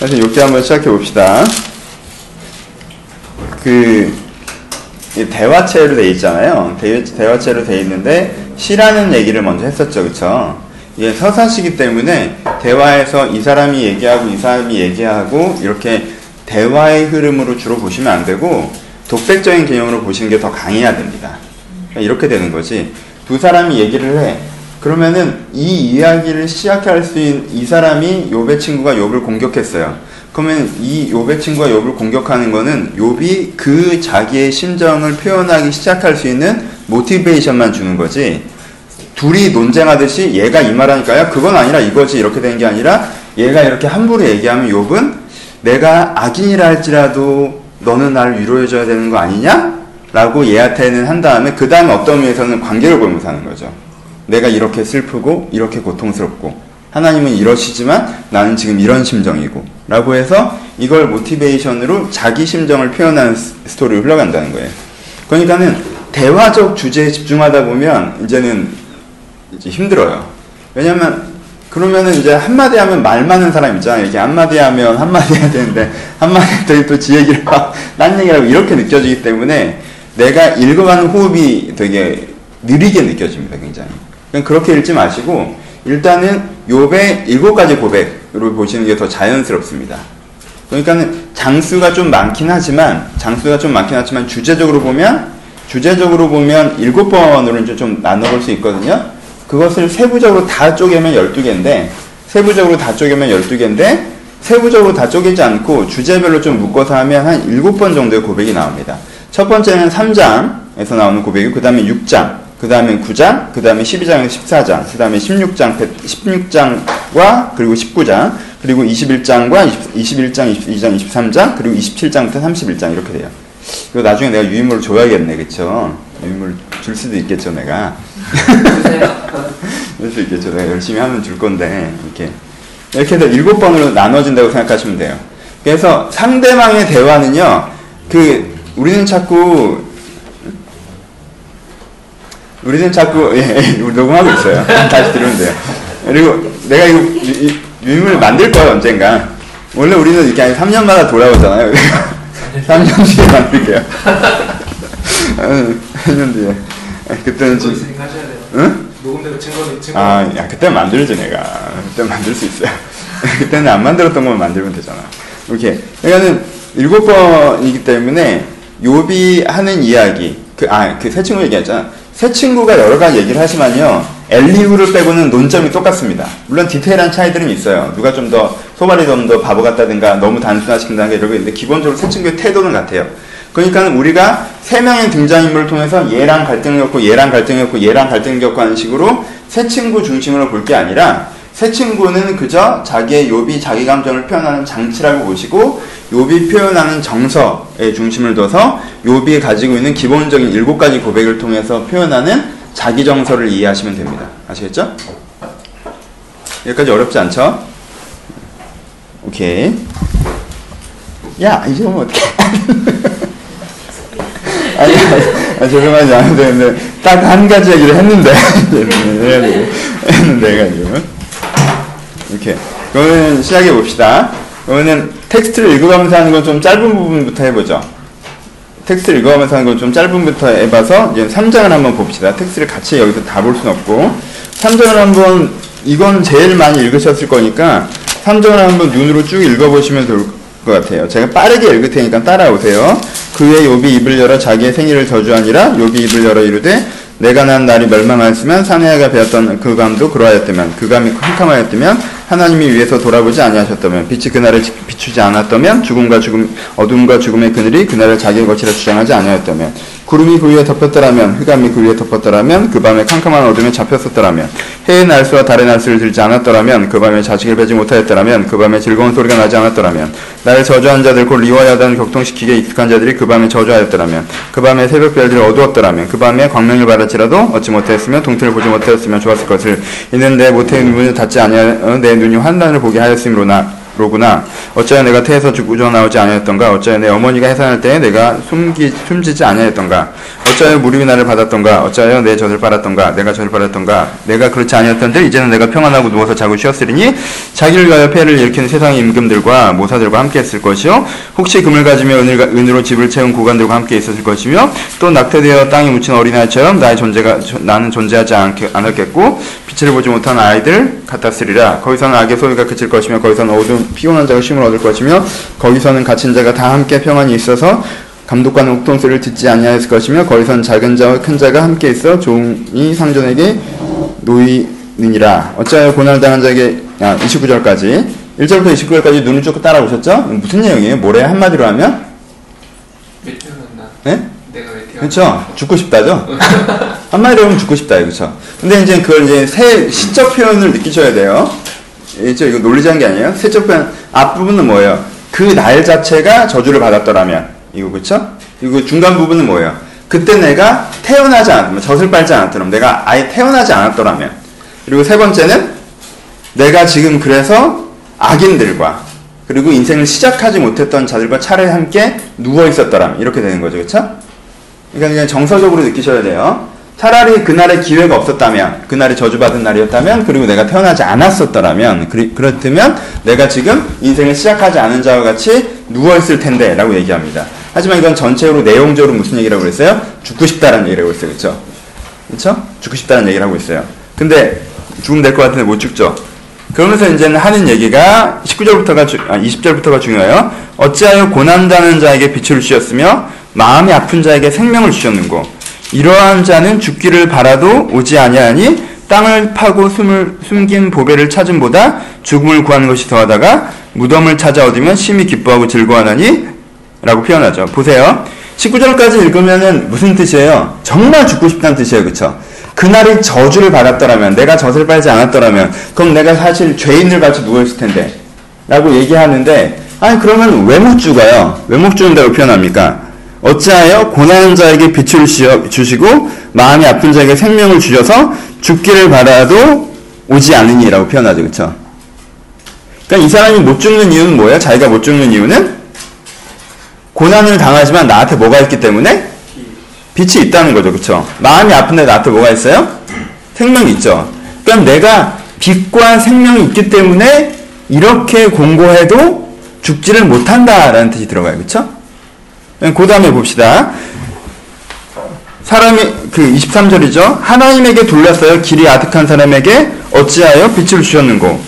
그래서 이렇게 한번 시작해 봅시다. 그 대화체로 돼 있잖아요. 대, 대화체로 돼 있는데 시라는 얘기를 먼저 했었죠, 그렇죠? 이게 서사시기 때문에 대화에서 이 사람이 얘기하고 이 사람이 얘기하고 이렇게 대화의 흐름으로 주로 보시면 안 되고 독백적인 개념으로 보시는 게 더 강해야 됩니다. 그러니까 이렇게 되는 거지. 두 사람이 얘기를 해. 그러면은 이 이야기를 시작할 수 있는 이 사람이 요배 친구가 욥을 공격했어요. 그러면 이 욥의 친구가 욥을 공격하는 거는 욥이 그 자기의 심정을 표현하기 시작할 수 있는 모티베이션만 주는 거지. 둘이 논쟁하듯이 얘가 이 말하니까요. 그건 아니라 이거지 이렇게 되는 게 아니라 얘가 이렇게 함부로 얘기하면 욥은 내가 악인이라 할지라도 너는 나를 위로해줘야 되는 거 아니냐? 라고 얘한테는 한 다음에 그 다음에 어떤 의미에서는 관계를 보면서 하는 거죠. 내가 이렇게 슬프고 이렇게 고통스럽고 하나님은 이러시지만 나는 지금 이런 심정이고 라고 해서 이걸 모티베이션으로 자기 심정을 표현하는 스토리로 흘러간다는 거예요. 그러니까는 대화적 주제에 집중하다 보면 이제는 이제 힘들어요. 왜냐면 그러면은 이제 한마디 하면 말 많은 사람 있잖아요. 이렇게 한마디 하면 한마디 해야 되는데 한마디 했더니 또 지 얘기를 막 딴 얘기를 하고 이렇게 느껴지기 때문에 내가 읽어가는 호흡이 되게 느리게 느껴집니다. 굉장히. 그렇게 읽지 마시고 일단은 욥의 일곱 가지 고백으로 보시는 게 더 자연스럽습니다. 그러니까는 장수가 좀 많긴 하지만 장수가 좀 많긴 하지만 주제적으로 보면 주제적으로 보면 일곱 번으로 좀 나눠볼 수 있거든요. 그것을 세부적으로 다 쪼개면 12개인데 세부적으로 다 쪼개면 12개인데 세부적으로 다 쪼개지 않고 주제별로 좀 묶어서 하면 한 7번 정도의 고백이 나옵니다. 첫 번째는 3장에서 나오는 고백이고 그 다음에 6장 그 다음에 9장, 그 다음에 12장에서 14장, 그 다음에 16장, 16장과 그리고 19장, 그리고 21장과 21장, 22장, 23장, 그리고 27장부터 31장 이렇게 돼요. 이거 나중에 내가 유인물을 줘야겠네, 그쵸? 유인물 줄 수도 있겠죠, 내가. 줄 수 있겠죠. 내가 열심히 하면 줄 건데, 이렇게. 이렇게 해서 일곱 번으로 나눠진다고 생각하시면 돼요. 그래서 상대방의 대화는요, 그, 우리는 자꾸 우리는 자꾸 예, 예, 우리 녹음하고 있어요. 다시 들으면 돼요. 그리고 내가 이거 유, 유임을 만들 거예요 언젠가. 원래 우리는 이렇게 3년마다 돌아오잖아요. 3년 뒤에 만들게요. 3년 뒤에. 그때는 좀. 응? 녹음되고 증거 증거. 아, 야, 그때 만들지 내가. 그때 만들 수 있어요. 그때는 안 만들었던 것만 만들면 되잖아. 이렇게. 그러니까는 일곱 번이기 때문에 요비 하는 이야기. 그, 아, 그새 친구 얘기했잖아. 새 친구가 여러 가지 얘기를 하지만요. 엘리후를 빼고는 논점이 똑같습니다. 물론 디테일한 차이들은 있어요. 누가 좀 더 소발이 좀 더 바보 같다든가 너무 단순화시킨다든가 이러고 있는데 기본적으로 새 친구의 태도는 같아요. 그러니까 우리가 세 명의 등장인물을 통해서 얘랑 갈등을 겪고 얘랑 갈등을 겪고 얘랑 갈등을 겪고 하는 식으로 새 친구 중심으로 볼 게 아니라 새 친구는 그저 자기의 요비 자기 감정을 표현하는 장치라고 보시고 요비 표현하는 정서에 중심을 둬서 요비에 가지고 있는 기본적인 일곱 가지 고백을 통해서 표현하는 자기 정서를 이해하시면 됩니다. 아시겠죠? 여기까지 어렵지 않죠? 오케이. 야, 이제 오면 어떡해. 아니, 아니, 죄송하지 되는데, 딱 한 가지 얘기를 했는데, 했는데, 해가지고. 이렇게. 그러면 시작해 봅시다. 그러면은 텍스트를 읽어가면서 하는 건 좀 짧은 부분부터 해보죠. 텍스트를 읽어가면서 하는 건 좀 짧은 부분부터 해봐서 이제 3장을 한번 봅시다. 텍스트를 같이 여기서 다볼 수는 없고 3장을 한번 이건 제일 많이 읽으셨을 거니까 3장을 한번 눈으로 쭉 읽어보시면 좋을 것 같아요. 제가 빠르게 읽을 테니까 따라오세요. 그의 욥이 입을 열어 자기의 생일을 저주하니라 욥이 입을 열어 이르되 내가 난 날이 멸망하였으면 사내아가 배웠던 그 감도 그러하였다면 그 감이 캄캄하였다면 하나님이 위에서 돌아보지 아니하셨다면 빛이 그날을 비추지 않았다면 죽음과 죽음 어둠과 죽음의 그늘이 그날을 자기의 것이라 주장하지 아니하였다면 구름이 그 위에 덮였더라면 흑암이 그 위에 덮었더라면 그 밤에 캄캄한 어둠에 잡혔었더라면 해의 날수와 달의 날수를 들지 않았더라면 그 밤에 자식을 배지 못하였더라면 그 밤에 즐거운 소리가 나지 않았더라면 나를 저주한 자들 곧 리워야단 격동시키게 익숙한 자들이 그 밤에 저주하였더라면 그 밤에 새벽 별들이 어두웠더라면 그 밤에 광명을 받았지라도 얻지 못하였으며 동틀을 보지 못하였으면 좋았을 것을 있는데 못해 눈을 닫지 아니하 내 눈이 환란을 보게 하였으므로나 로구나. 어찌하여 내가 태에서 죽어 나오지 아니하였던가? 어찌하여 내 어머니가 해산할 때에 내가 숨기 숨지지 아니하였던가? 어찌하여 무릎이 나를 받았던가? 어찌하여 내 젖을 빨았던가? 내가 젖을 빨았던가? 내가 그렇지 아니었던데 이제는 내가 평안하고 누워서 자고 쉬었으리니 자기를 위하여 폐를 일으키는 세상의 임금들과 모사들과 함께 했을 것이요 혹시 금을 가지며 은을, 은으로 집을 채운 고관들과 함께 있었을 것이며 또 낙태되어 땅에 묻힌 어린아이처럼 나의 존재가 나는 존재하지 않게, 않았겠고 빛을 보지 못한 아이들 같았으리라 거기서는 악의 소리가 그칠 것이며 거기서는 어두운 피곤한 자가 쉼을 얻을 것이며 거기서는 갇힌 자가 다 함께 평안히 있어서 감독과는 옥통소리를 듣지 아니하였을 것이며 거기서는 작은 자와 큰 자가 함께 있어 종이 상전에게 놓이느니라 어찌하여 고난을 당한 자에게 아, 29절까지 1절부터 29절까지 눈을 쭉 따라오셨죠? 무슨 내용이에요? 뭐래 한마디로 하면? 왜 태어났나? 네? 내가 왜 태어났나? 그렇죠. 죽고 싶다죠. 한마디로 하면 죽고 싶다, 그렇죠. 근데 이제 그걸 이제 새 시적 표현을 느끼셔야 돼요. 이죠 이거 놀리자는 게 아니에요. 세적 표현 앞부분은 뭐예요? 그 날 자체가 저주를 받았더라면 이거 그렇죠? 그리고 중간 부분은 뭐예요? 그때 내가 태어나지 않았더라면 젖을 빨지 않았더라면 내가 아예 태어나지 않았더라면 그리고 세 번째는 내가 지금 그래서 악인들과 그리고 인생을 시작하지 못했던 자들과 차라리 함께 누워 있었더라면 이렇게 되는 거죠, 그렇죠? 그러니까 그냥 정서적으로 느끼셔야 돼요. 차라리 그날의 기회가 없었다면, 그날이 저주받은 날이었다면, 그리고 내가 태어나지 않았었더라면, 그리, 그렇다면 내가 지금 인생을 시작하지 않은 자와 같이 누워있을 텐데, 라고 얘기합니다. 하지만 이건 전체적으로 내용적으로 무슨 얘기라고 그랬어요? 죽고 싶다라는 얘기를 하고 있어요. 그쵸? 그쵸? 죽고 싶다는 얘기를 하고 있어요. 근데 죽으면 될 것 같은데 못 죽죠? 그러면서 이제는 하는 얘기가 19절부터가, 주, 아, 20절부터가 중요해요. 어찌하여 고난당하는 자에게 빛을 주셨으며 마음이 아픈 자에게 생명을 주셨는고 이러한 자는 죽기를 바라도 오지 아니하니 땅을 파고 숨을, 숨긴 보배를 찾음보다 죽음을 구하는 것이 더하다가 무덤을 찾아 얻으면 심히 기뻐하고 즐거워하나니 라고 표현하죠. 보세요. 19절까지 읽으면은 무슨 뜻이에요? 정말 죽고 싶다는 뜻이에요. 그쵸? 그날이 저주를 받았더라면, 내가 젖을 빨지 않았더라면, 그럼 내가 사실 죄인을 같이 누워있을 텐데. 라고 얘기하는데, 아니, 그러면 왜 못 죽어요? 왜 못 죽는다고 표현합니까? 어찌하여 고난한 자에게 빛을 주시고, 마음이 아픈 자에게 생명을 주셔서 죽기를 바라도 오지 않으니라고 표현하죠. 그쵸? 그러니까 이 사람이 못 죽는 이유는 뭐예요? 자기가 못 죽는 이유는 고난을 당하지만 나한테 뭐가 있기 때문에 빛이 있다는 거죠. 그쵸? 마음이 아픈데 나한테 뭐가 있어요? 생명이 있죠. 그럼 내가 빛과 생명이 있기 때문에 이렇게 공고해도 죽지를 못한다라는 뜻이 들어가요. 그쵸? 그 다음에 봅시다. 사람이, 그 23절이죠. 하나님에게 둘러싸여 길이 아득한 사람에게 어찌하여 빛을 주셨는고.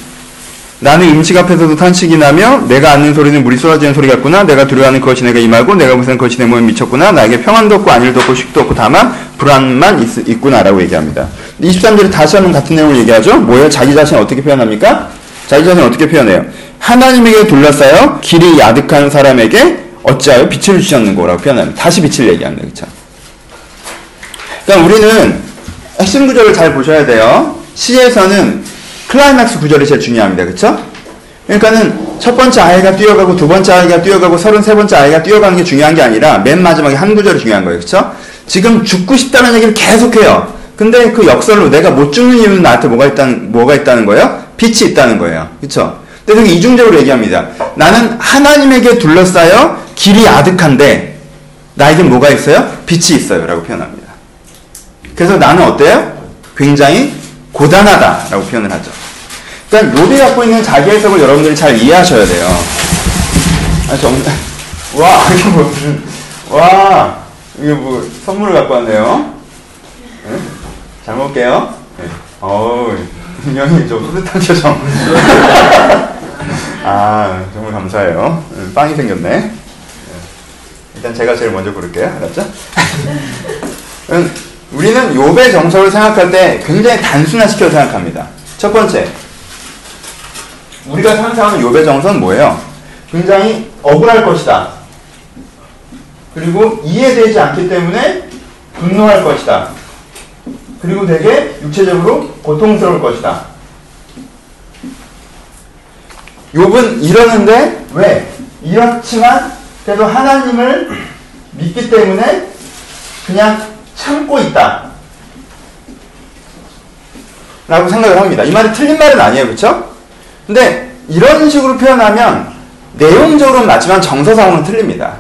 나는 음식 앞에서도 탄식이 나며 내가 앉는 소리는 물이 쏟아지는 소리 같구나. 내가 두려워하는 그것이 내가 임하고 내가 무슨 것이 내 몸에 미쳤구나. 나에게 평안도 없고 안일도 없고 쉼도 없고 다만 불안만 있, 있구나라고 얘기합니다. 23절에 다시 한번 같은 내용을 얘기하죠. 뭐예요? 자기 자신 어떻게 표현합니까? 자기 자신 어떻게 표현해요? 하나님에게 둘러싸여 길이 야득한 사람에게 어찌하여 빛을 주셨는고라고 표현합니다. 다시 빛을 얘기합니다. 그렇죠? 그러니까 우리는 핵심 구조를 잘 보셔야 돼요. 시에서는 클라이맥스 구절이 제일 중요합니다. 그쵸? 그러니까는 첫 번째 아이가 뛰어가고 두 번째 아이가 뛰어가고 서른세 번째 아이가 뛰어가는 게 중요한 게 아니라 맨 마지막에 한 구절이 중요한 거예요. 그쵸? 지금 죽고 싶다는 얘기를 계속해요. 근데 그 역설로 내가 못 죽는 이유는 나한테 뭐가 있다는, 뭐가 있다는 거예요? 빛이 있다는 거예요. 그쵸? 근데 되게 이중적으로 얘기합니다. 나는 하나님에게 둘러싸여 길이 아득한데 나에게 뭐가 있어요? 빛이 있어요. 라고 표현합니다. 그래서 나는 어때요? 굉장히 고단하다라고 표현을 하죠. 일단 욥이 갖고 있는 자기 해석을 여러분들이 잘 이해하셔야 돼요. 아, 정, 와, 이게 뭐 무슨, 와, 이게 뭐 선물을 갖고 왔네요. 네? 잘 먹을게요. 네. 어우, 분명히 좀 뿌듯한 표정. 아, 정말 감사해요. 네, 빵이 생겼네. 네. 일단 제가 제일 먼저 고를게요. 알았죠? 음, 우리는 욥의 정서를 생각할 때 굉장히 단순화시켜 생각합니다. 첫 번째, 우리가 상상하는 욥의 정서는 뭐예요? 굉장히 억울할 것이다. 그리고 이해되지 않기 때문에 분노할 것이다. 그리고 되게 육체적으로 고통스러울 것이다. 욥은 이러는데 왜? 이렇지만 그래도 하나님을 믿기 때문에 그냥 참고 있다. 라고 생각을 합니다. 이 말이 틀린 말은 아니에요. 그쵸? 근데 이런 식으로 표현하면 내용적으로는 맞지만 정서상으로는 틀립니다.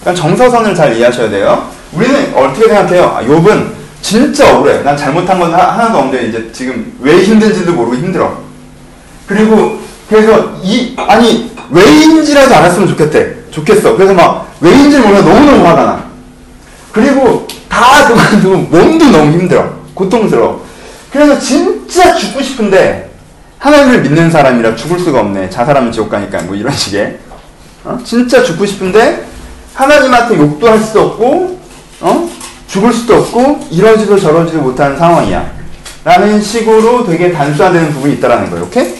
그러니까 정서선을 잘 이해하셔야 돼요. 우리는 어떻게 생각해요? 아, 욥은 진짜 억울해. 난 잘못한 건 하- 하나도 없는데 이제 지금 왜 힘든지도 모르고 힘들어. 그리고 그래서 이 아니 왜인지라도 알았으면 좋겠대. 좋겠어. 그래서 막 왜인지 몰라 너무너무 화가 나. 그리고 다 그만두고 몸도 너무 힘들어. 고통스러워. 그래서 진짜 죽고 싶은데 하나님을 믿는 사람이라 죽을 수가 없네. 자살하면 지옥 가니까 뭐 이런 식의. 어? 진짜 죽고 싶은데 하나님한테 욕도 할 수도 없고 어? 죽을 수도 없고 이러지도 저러지도 못하는 상황이야. 라는 식으로 되게 단순화되는 부분이 있다라는 거예요. 오케이?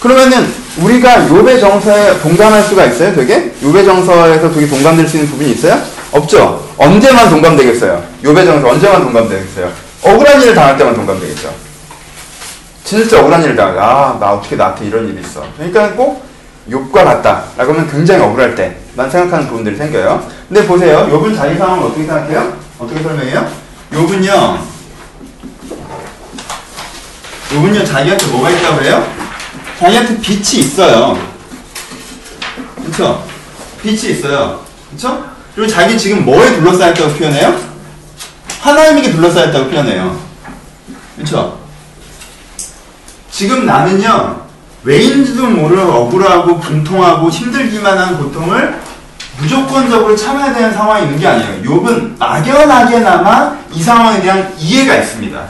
그러면은 우리가 요배 정서에 동감할 수가 있어요? 되게? 요배 정서에서 되게 동감될 수 있는 부분이 있어요? 없죠. 언제만 동감되겠어요? 요배 정서 언제만 동감되겠어요? 억울한 일을 당할 때만 동감되겠죠. 진짜 억울한 때, 아, 나 어떻게 나한테 이런 일이 있어. 그러니까 꼭 욕과 같다. 라고 하면 굉장히 억울할 때만 생각하는 부분들이 생겨요. 근데 보세요. 욥은 자기 상황을 어떻게 생각해요? 어떻게 설명해요? 욥은요, 욥은요, 자기한테 뭐가 있다고 그래요? 자기한테 빛이 있어요. 그쵸? 빛이 있어요. 그쵸? 그리고 자기 지금 뭐에 둘러싸였다고 표현해요? 하나님에게 둘러싸였다고 표현해요. 그쵸? 지금 나는요, 왜인지도 모르는 억울하고 분통하고 힘들기만 한 고통을 무조건적으로 참아야 되는 상황이 있는 게 아니에요. 욥은 막연하게나마 이 상황에 대한 이해가 있습니다.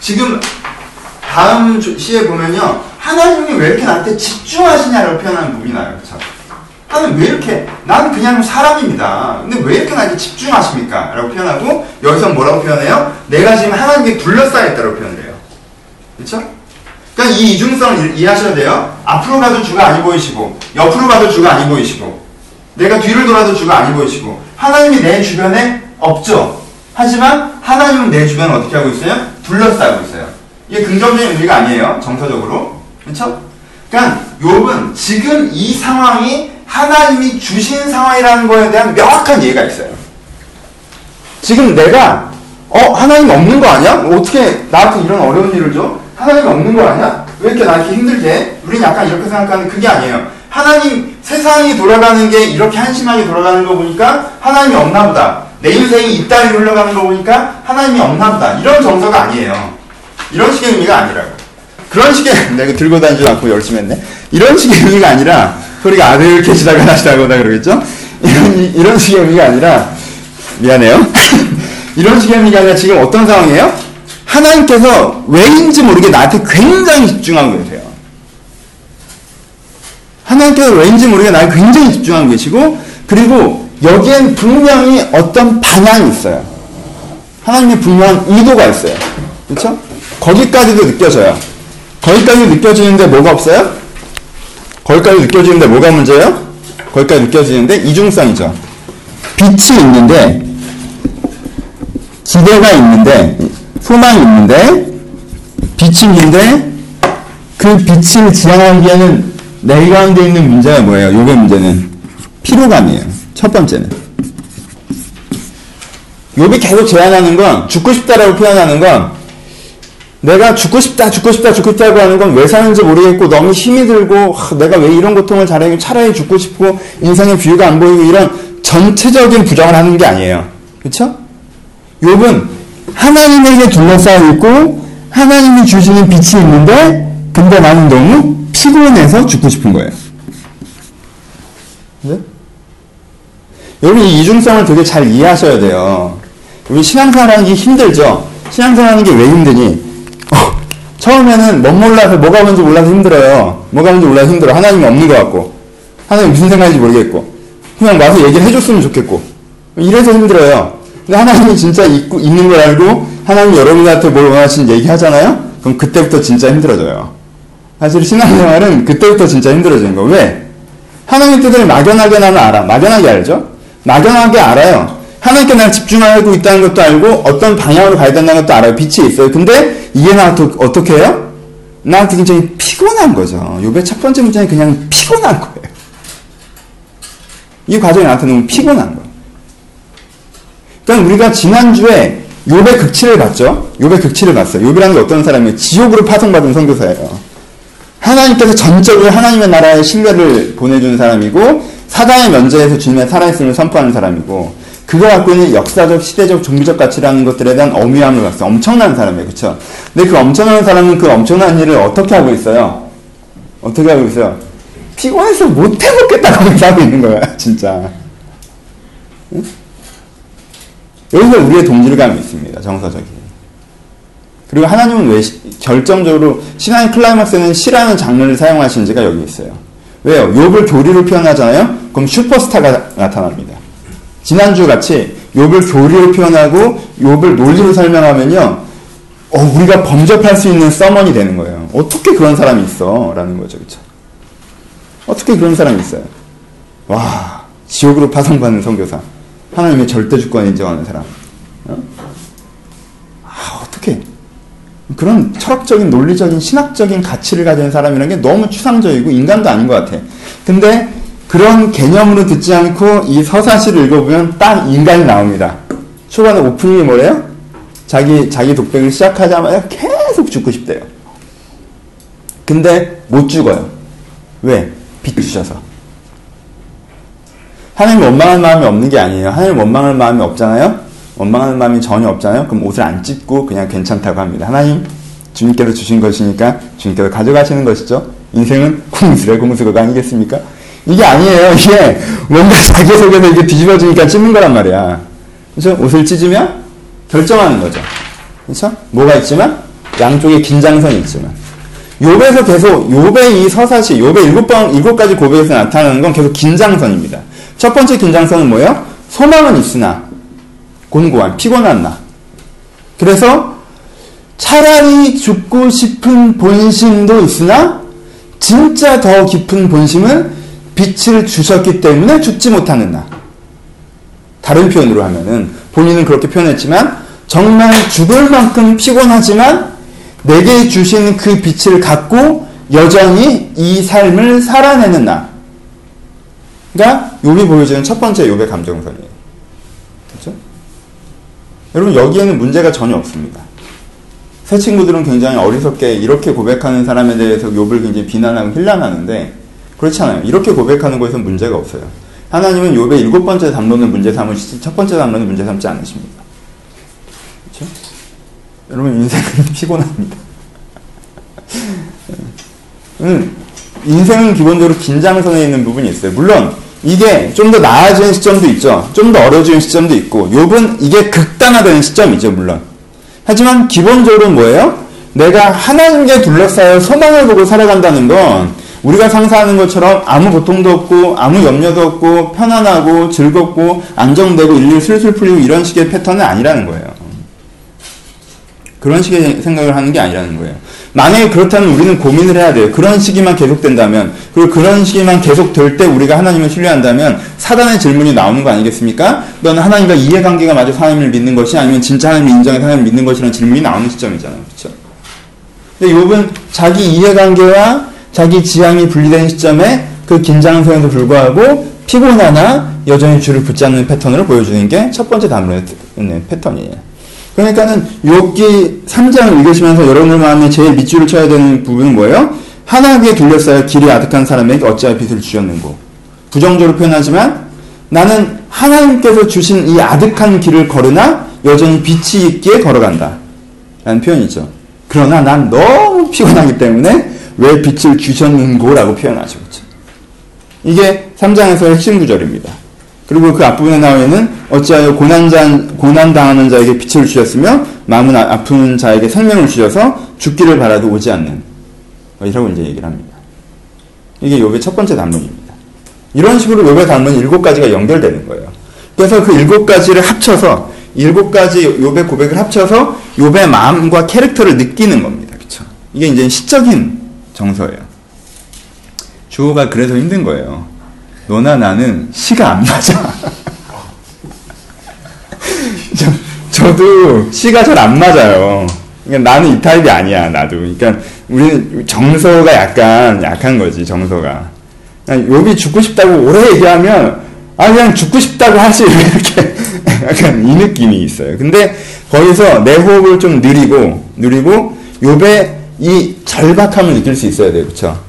지금 다음 주- 시에 보면요. 하나님이 왜 이렇게 나한테 집중하시냐라고 표현하는 부분이 나요. 그쵸? 하나님 왜 이렇게, 난 그냥 사람입니다. 근데 왜 이렇게 나한테 집중하십니까? 라고 표현하고, 여기서 뭐라고 표현해요? 내가 지금 하나님께 둘러싸여 있다고 표현을 해요. 그쵸? 그러니까 이 이중성을 이- 이해하셔야 돼요. 앞으로 가도 주가 아니 보이시고, 옆으로 가도 주가 아니 보이시고, 내가 뒤를 돌아도 주가 아니 보이시고, 하나님이 내 주변에 없죠. 하지만 하나님은 내 주변을 어떻게 하고 있어요? 둘러싸고 있어요. 이게 긍정적인 의미가 아니에요. 정서적으로. 그렇죠? 그러니까 욥은 지금 이 상황이 하나님이 주신 상황이라는 거에 대한 명확한 이해가 있어요. 지금 내가 어 하나님 없는 거 아니야? 어떻게 나한테 이런 어려운 일을 줘? 하나님 없는 거 아니야? 왜 이렇게 나 이렇게 힘들게 해? 우리는 약간 이렇게 생각하는 그게 아니에요. 하나님 세상이 돌아가는 게 이렇게 한심하게 돌아가는 거 보니까 하나님이 없나 보다. 내 인생이 이따위로 흘러가는 거 보니까 하나님이 없나 보다. 이런 정서가 아니에요. 이런 식의 의미가 아니라고. 그런 식의 내가 들고 다니지 않고 열심히 했네. 이런 식의 의미가 아니라 소리가 아들 캐시다가 나시다거나 그러겠죠? 이런 이런 식의 의미가 아니라 미안해요. 이런 식의 의미가 아니라 지금 어떤 상황이에요? 하나님께서 왜인지 모르게 나한테 굉장히 집중하고 계세요. 하나님께서 왜인지 모르게 나를 굉장히 집중하고 계시고 그리고 여기엔 분명히 어떤 방향이 있어요. 하나님의 분명한 의도가 있어요. 그렇죠? 거기까지도 느껴져요. 거기까지 느껴지는데 뭐가 없어요? 거기까지 느껴지는데 뭐가 문제예요? 거기까지 느껴지는데 이중성이죠. 빛이 있는데 기대가 있는데 소망이 있는데 빛이 있는데 그 빛을 지향하기에는 내 가운데 있는 문제가 뭐예요? 요의 문제는 피로감이에요. 첫 번째는 욥이 계속 제안하는 건 죽고 싶다라고 표현하는 건 내가 죽고 싶다, 죽고 싶다, 죽고 싶다고 하는 건 왜 사는지 모르겠고 너무 힘이 들고 하, 내가 왜 이런 고통을 잘하고 차라리 죽고 싶고 인생의 뷰가 안 보이고 이런 전체적인 부정을 하는 게 아니에요. 그렇죠? 욥은 하나님에게 둘러싸여 있고 하나님이 주시는 빛이 있는데 근데 나는 너무 피곤해서 죽고 싶은 거예요. 네? 여러분 이 이중성을 되게 잘 이해하셔야 돼요. 우리 신앙생활하는 게 힘들죠? 신앙생활하는 게 왜 힘드니? 어, 처음에는 뭔 몰라서 뭐가 뭔지 몰라서 힘들어요. 뭐가 뭔지 몰라서 힘들어. 하나님이 없는 것 같고 하나님 무슨 생각인지 모르겠고 그냥 와서 얘기를 해줬으면 좋겠고 이래서 힘들어요. 근데 하나님이 진짜 있고, 있는 걸 알고 하나님이 여러분한테 뭘 원하시는 얘기 하잖아요? 그럼 그때부터 진짜 힘들어져요. 사실 신앙생활은 그때부터 진짜 힘들어지는 거. 왜? 하나님 뜻을 막연하게 나는 알아. 막연하게 알죠? 막연하게 알아요. 하나님께 날 집중하고 있다는 것도 알고 어떤 방향으로 가야 된다는 것도 알아요. 빛이 있어요. 근데 이게 나한테 어떻게 해요? 나한테 굉장히 피곤한 거죠. 요배 첫 번째 문제는 그냥 피곤한 거예요. 이 과정이 나한테 너무 피곤한 거예요. 그러니까 우리가 지난주에 욥의 극치를 봤죠. 욥의 극치를 봤어요. 욥이라는 게 어떤 사람이에요? 지옥으로 파송받은 선교사예요. 하나님께서 전적으로 하나님의 나라에 신뢰를 보내준 사람이고 사단의 면제에서 주님의 살아있음을 선포하는 사람이고 그거 갖고 있는 역사적, 시대적, 종교적 가치라는 것들에 대한 어미함을 갖어 엄청난 사람이에요. 그쵸? 근데 그 엄청난 사람은 그 엄청난 일을 어떻게 하고 있어요? 어떻게 하고 있어요? 피곤해서 못 해먹겠다고 하고 있는 거야, 진짜. 응? 여기서 우리의 동질감이 있습니다, 정서적인. 그리고 하나님은 왜 시, 결정적으로 신앙의 클라이막스는 시라는 장르를 사용하신 지가 여기 있어요. 왜요? 욥을 교리로 표현하잖아요? 그럼 슈퍼스타가 나타납니다. 지난주 같이 욥을 교리로 표현하고 욥을 논리로 설명하면요. 어, 우리가 범접할 수 있는 서먼이 되는 거예요. 어떻게 그런 사람이 있어? 라는 거죠. 그쵸? 어떻게 그런 사람이 있어요? 와, 지옥으로 파송받는 선교사. 하나님의 절대 주권을 인정하는 사람. 어? 아, 어떻게? 그런 철학적인, 논리적인, 신학적인 가치를 가진 사람이라는 게 너무 추상적이고 인간도 아닌 것 같아. 근데 그런 개념으로 듣지 않고 이 서사시를 읽어보면 딱 인간이 나옵니다. 초반에 오프닝이 뭐래요? 자기, 자기 독백을 시작하자마자 계속 죽고 싶대요. 근데 못 죽어요. 왜? 빚 주셔서. 하나님 원망할 마음이 없는 게 아니에요. 하나님 원망할 마음이 없잖아요? 원망하는 마음이 전혀 없잖아요? 그럼 옷을 안 찢고 그냥 괜찮다고 합니다. 하나님, 주님께서 주신 것이니까 주님께서 가져가시는 것이죠. 인생은 공수래 공수가 아니겠습니까? 이게 아니에요. 이게 뭔가 자기 속에서 이게 뒤집어지니까 찢는 거란 말이야. 그렇죠? 옷을 찢으면 결정하는 거죠. 그렇죠? 뭐가 있지만 양쪽에 긴장선이 있지만 욥에서 계속 욥의 이 서사시 욥의 일곱 번 일곱 가지 고백에서 나타나는 건 계속 긴장선입니다. 첫 번째 긴장선은 뭐예요? 소망은 있으나 곤고한 피곤한 나. 그래서 차라리 죽고 싶은 본심도 있으나 진짜 더 깊은 본심은 빛을 주셨기 때문에 죽지 못하는 나. 다른 표현으로 하면은 본인은 그렇게 표현했지만 정말 죽을 만큼 피곤하지만 내게 주신 그 빛을 갖고 여전히 이 삶을 살아내는 나. 그러니까 욥이 보여주는 첫 번째 욥의 감정선이에요. 그렇죠? 여러분 여기에는 문제가 전혀 없습니다. 새 친구들은 굉장히 어리석게 이렇게 고백하는 사람에 대해서 욥을 굉장히 비난하고 힐난하는데 그렇지 않아요. 이렇게 고백하는 것에서 문제가 없어요. 하나님은 욥의 일곱 번째 담론을 문제 삼으시지 첫 번째 담론을 문제 삼지 않으십니다. 그렇죠? 여러분 인생은 피곤합니다. 음, 인생은 기본적으로 긴장선에 있는 부분이 있어요. 물론 이게 좀 더 나아지는 시점도 있죠. 좀 더 어려워지는 시점도 있고 욥은 이게 극단화되는 시점이죠. 물론. 하지만 기본적으로 뭐예요? 내가 하나님께 둘러싸여 소망을 보고 살아간다는 건 우리가 상상하는 것처럼 아무 고통도 없고 아무 염려도 없고 편안하고 즐겁고 안정되고 일일 술술 풀리고 이런 식의 패턴은 아니라는 거예요. 그런 식의 생각을 하는 게 아니라는 거예요. 만약에 그렇다면 우리는 고민을 해야 돼요. 그런 시기만 계속된다면, 그리고 그런 시기만 계속될 때 우리가 하나님을 신뢰한다면 사단의 질문이 나오는 거 아니겠습니까? 너는 하나님과 이해관계가 맞아서 하나님을 믿는 것이 아니면 진짜 하나님을 인정해서 하나님을 믿는 것이라는 질문이 나오는 시점이잖아요. 그렇죠? 근데 욥은 자기 이해관계와 자기 지향이 분리된 시점에 그 긴장성에도 불구하고 피곤하나 여전히 줄을 붙잡는 패턴으로 보여주는 게 첫 번째 담론의 패턴이에요. 그러니까는 여기 3장을 읽으시면서 여러분의 마음에 제일 밑줄을 쳐야 되는 부분은 뭐예요? 하나님께 둘러싸여 길이 아득한 사람에게 어찌하여 빛을 주셨는고. 부정적으로 표현하지만 나는 하나님께서 주신 이 아득한 길을 걸으나 여전히 빛이 있기에 걸어간다. 라는 표현이죠. 그러나 난 너무 피곤하기 때문에 왜 빛을 주셨는고 라고 표현하죠. 그렇죠? 이게 3장에서의 핵심 구절입니다 그리고 그 앞부분에 나와 있는 어찌하여 고난자, 고난당하는 자에게 빛을 주셨으며 마음은 아, 아픈 자에게 생명을 주셔서 죽기를 바라도 오지 않는 이라고 이제 얘기를 합니다. 이게 요의 첫 번째 담론입니다. 이런 식으로 요의 담론 일곱 가지가 연결되는 거예요. 그래서 그 일곱 가지를 합쳐서 일곱 가지 요의 고백을 합쳐서 요의 마음과 캐릭터를 느끼는 겁니다. 그렇죠? 이게 이제 시적인 정서예요. 주호가 그래서 힘든 거예요. 너나 나는 시가 안 맞아. 저, 저도 시가 잘 안 맞아요. 그러니까 나는 이 타입이 아니야, 나도. 그러니까 우리는 정서가 약간 약한 거지, 정서가. 욕이 죽고 싶다고 오래 얘기하면, 아, 그냥 죽고 싶다고 하지. 이렇게 약간 이 느낌이 있어요. 근데 거기서 내 호흡을 좀 느리고 느리고 욥의 이 절박함을 느낄 수 있어야 돼요. 그렇죠?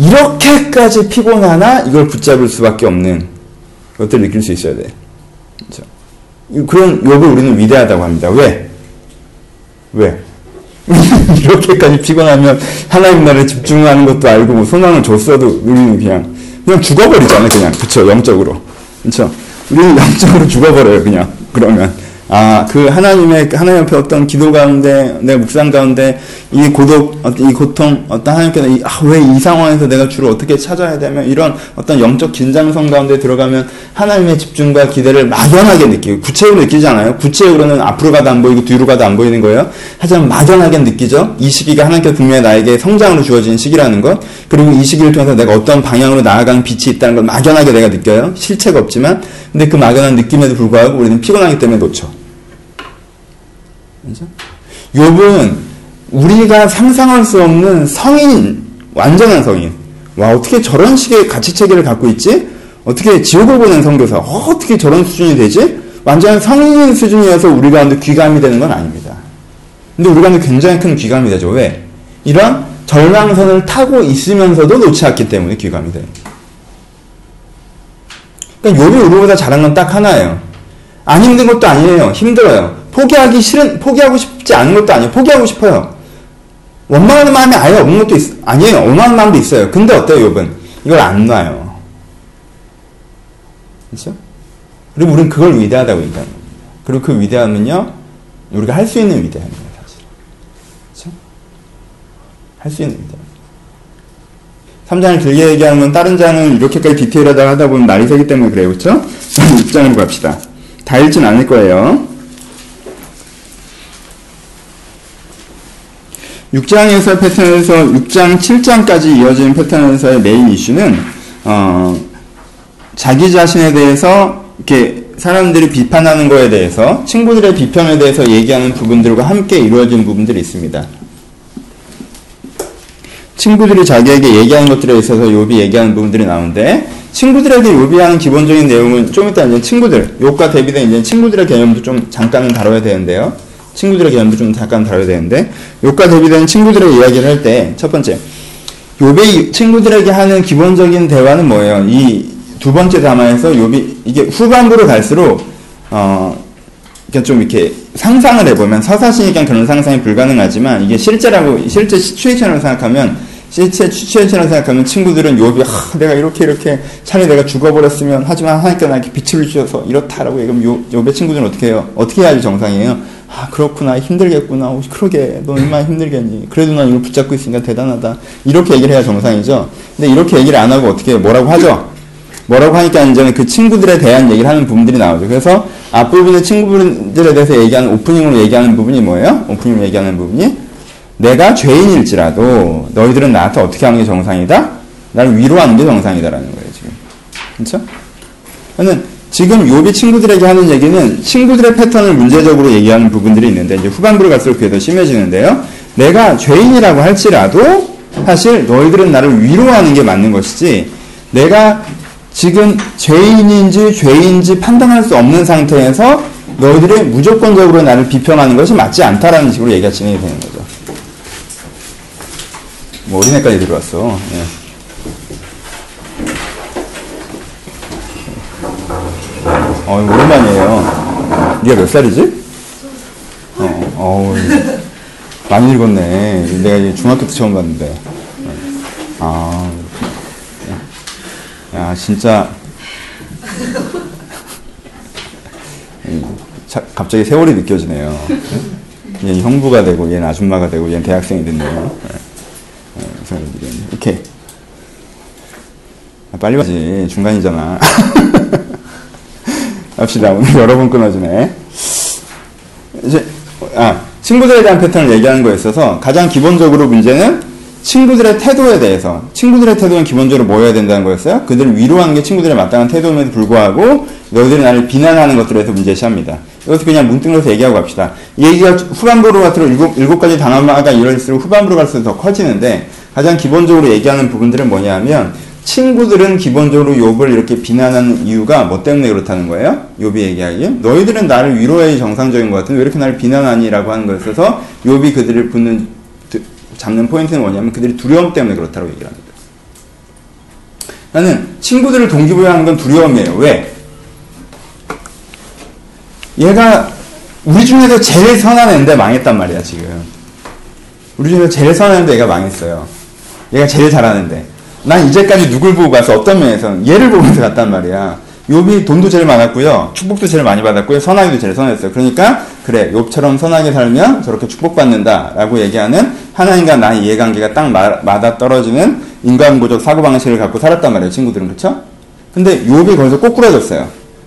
이렇게까지 피곤하나 이걸 붙잡을 수밖에 없는 것들을 느낄 수 있어야 돼. 그렇죠? 그런 욥을 우리는 위대하다고 합니다. 왜? 왜? 이렇게까지 피곤하면 하나님 나라에 집중하는 것도 알고 뭐 소망을 줬어도 우리는 그냥 그냥 죽어버리잖아요. 그냥 그쵸 영적으로 그쵸 우리는 영적으로 죽어버려요. 그냥 그러면 아, 그 하나님의, 하나님 앞에 어떤 기도 가운데, 내 묵상 가운데, 이 고독, 이 고통, 어떤 하나님께서, 이, 아, 왜 이 상황에서 내가 주를 어떻게 찾아야 되면, 이런 어떤 영적 긴장성 가운데 들어가면, 하나님의 집중과 기대를 막연하게 느끼고, 구체적으로 느끼잖아요? 구체적으로는 앞으로 가도 안 보이고, 뒤로 가도 안 보이는 거예요? 하지만 막연하게 느끼죠? 이 시기가 하나님께서 분명히 나에게 성장으로 주어진 시기라는 것, 그리고 이 시기를 통해서 내가 어떤 방향으로 나아가는 빛이 있다는 걸 막연하게 내가 느껴요? 실체가 없지만, 근데 그 막연한 느낌에도 불구하고 우리는 피곤하기 때문에 놓쳐. 그죠? 욥은 우리가 상상할 수 없는 성인, 완전한 성인. 와, 어떻게 저런 식의 가치 체계를 갖고 있지? 어떻게 지옥을 보낸 성교사? 어, 떻게 저런 수준이 되지? 완전 성인 수준이어서 우리 가운데 귀감이 되는 건 아닙니다. 근데 우리 가운데 굉장히 큰 귀감이 되죠. 왜? 이런 절망선을 타고 있으면서도 놓지 않기 때문에 귀감이 돼요. 그러니까 욥이 우리보다 잘한 건 딱 하나예요. 안 힘든 것도 아니에요. 힘들어요. 포기하기 싫은, 포기하고 싶지 않은 것도 아니에요. 포기하고 싶어요. 원망하는 마음이 아예 없는 것도 있, 아니에요. 원망하는 마음도 있어요. 근데 어때요, 욥은? 이걸 안 놔요. 그렇죠? 그리고 우리는 그걸 위대하다고 얘기하는 겁니다. 그리고 그 위대함은요, 우리가 할 수 있는 위대함이에요, 사실. 그렇죠? 할 수 있는 위대함. 3장을 길게 얘기하면 다른 장은 이렇게까지 디테일하다 하다 보면 날이 새기 때문에 그래요. 그렇죠? 6장으로 갑시다. 다 읽진 않을 거예요. 6장에서 패턴에서 6장 7장까지 이어진 패턴에서의 메인 이슈는 어, 자기 자신에 대해서 이렇게 사람들이 비판하는 거에 대해서 친구들의 비평에 대해서 얘기하는 부분들과 함께 이루어진 부분들이 있습니다. 친구들이 자기에게 얘기하는 것들에 있어서 욥이 얘기하는 부분들이 나오는데 친구들에게 욥이 하는 기본적인 내용은 좀 이따 이제 친구들 욥과 대비된 이제 친구들의 개념도 좀 잠깐 다뤄야 되는데요. 친구들의 개념도 좀 잠깐 다뤄야 되는데 욥과 대비되는 친구들의 이야기를 할 때 첫 번째 욥의 친구들에게 하는 기본적인 대화는 뭐예요? 이 두 번째 담화에서 욥이 이게 후반부로 갈수록 어 그러니까 좀 이렇게 상상을 해보면 서사시니까 그런 상상이 불가능하지만 이게 실제라고 실제 시츄에이션을 생각하면 시츄에이션을 생각하면 친구들은 욥이 아, 내가 이렇게 이렇게 차라리 내가 죽어버렸으면 하지만 하나님께서 나에게 빛을 주셔서 이렇다라고 얘기하면 욥, 욥의 친구들은 어떻게 해요? 어떻게 해야지 정상이에요? 아 그렇구나. 힘들겠구나. 오, 그러게. 너 얼마나 힘들겠니? 그래도 난 이걸 붙잡고 있으니까 대단하다. 이렇게 얘기를 해야 정상이죠. 근데 이렇게 얘기를 안 하고 어떻게 뭐라고 하죠? 뭐라고 하니까 이제는 그 친구들에 대한 얘기를 하는 부분들이 나오죠. 그래서 앞부분의 친구들에 대해서 얘기하는 오프닝으로 얘기하는 부분이 뭐예요? 오프닝으로 얘기하는 부분이 내가 죄인일지라도 너희들은 나한테 어떻게 하는 게 정상이다 나를 위로하는 게 정상이다라는 거예요 지금 그렇죠 저는 지금 요비 친구들에게 하는 얘기는 친구들의 패턴을 문제적으로 얘기하는 부분들이 있는데 이제 후반부로 갈수록 그게 더 심해지는데요. 내가 죄인이라고 할지라도 사실 너희들은 나를 위로하는 게 맞는 것이지 내가 지금 죄인인지 죄인지 판단할 수 없는 상태에서 너희들이 무조건적으로 나를 비평하는 것이 맞지 않다라는 식으로 얘기가 진행이 되는 거죠. 뭐 어린애까지 들어왔어. 예. 어, 오랜만이에요. 네가 몇 살이지? 어, 어 많이 읽었네. 내가 중학교 때 처음 봤는데. 아, 야, 진짜. 갑자기 세월이 느껴지네요. 얘는 형부가 되고, 얘는 아줌마가 되고, 얘는 대학생이 됐네요. 오케이. 아, 빨리 와지. 중간이잖아. 합시다. 오늘 여러 번 끊어지네. 이제, 아, 친구들에 대한 패턴을 얘기하는 거에 있어서 가장 기본적으로 문제는 친구들의 태도에 대해서, 친구들의 태도는 기본적으로 뭐여야 된다는 거였어요? 그들을 위로하는 게 친구들의 마땅한 태도임에도 불구하고 너희들이 나를 비난하는 것들에 서 문제시합니다. 이것도 그냥 문득으로 얘기하고 갑시다. 이 얘기가 후반부로 갈수록 일곱, 일곱 가지 단어마가 이럴수록 후반부로 갈수록 더 커지는데 가장 기본적으로 얘기하는 부분들은 뭐냐 하면 친구들은 기본적으로 욥을 이렇게 비난하는 이유가 뭐 때문에 그렇다는 거예요? 욥이 얘기하기에 너희들은 나를 위로해야 정상적인 것 같은데 왜 이렇게 나를 비난하니라고 하는 것에 있어서 욥이 그들을 붙는 잡는 포인트는 뭐냐면 그들이 두려움 때문에 그렇다고 얘기를 합니다. 나는 친구들을 동기부여하는 건 두려움이에요. 왜? 얘가 우리 중에서 제일 선한 애인데 망했단 말이야 지금. 우리 중에서 제일 선한 애인데 얘가 망했어요. 얘가 제일 잘하는데. 난 이제까지 누굴 보고 가서 어떤 면에서는 얘를 보면서 갔단 말이야. 욥이 돈도 제일 많았고요. 축복도 제일 많이 받았고요. 선하기도 제일 선했어요. 그러니까 그래 욥처럼 선하게 살면 저렇게 축복받는다 라고 얘기하는 하나님과 나의 이해관계가 딱 맞아 떨어지는 인간고적 사고방식을 갖고 살았단 말이에요. 친구들은 그렇죠? 근데 욥이 거기서 꼬꾸라졌어요.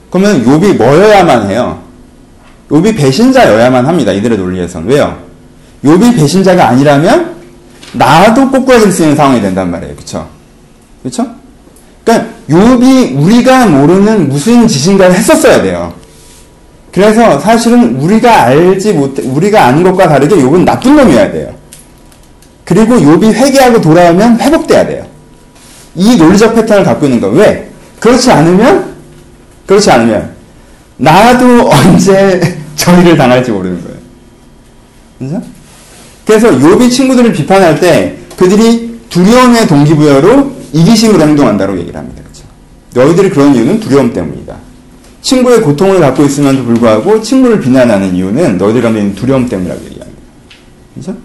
그러면 욥이 뭐여야만 해요? 욥이 배신자여야만 합니다. 이들의 논리에선 왜요? 욥이 배신자가 아니라면 나도 꼬꾸라질 수 있는 상황이 된단 말이에요. 그렇죠? 그렇죠? 그러니까 욥이 우리가 모르는 무슨 짓인가를 했었어야 돼요. 그래서 사실은 우리가 알지 못 우리가 아는 것과 다르게 욥은 나쁜 놈이어야 돼요. 그리고 욥이 회개하고 돌아오면 회복돼야 돼요. 이 논리적 패턴을 갖고 있는 거예요. 왜? 그렇지 않으면 그렇지 않으면 나도 언제 저희를 당할지 모르는 거예요. 그죠? 그래서 욥이 친구들을 비판할 때 그들이 두려움의 동기부여로 이기심으로 행동한다고 얘기를 합니다. 그렇죠? 너희들이 그런 이유는 두려움 때문이다. 친구의 고통을 갖고 있음에도 불구하고 친구를 비난하는 이유는 너희들 있는 두려움 때문이라고 얘기합니다. 그렇죠?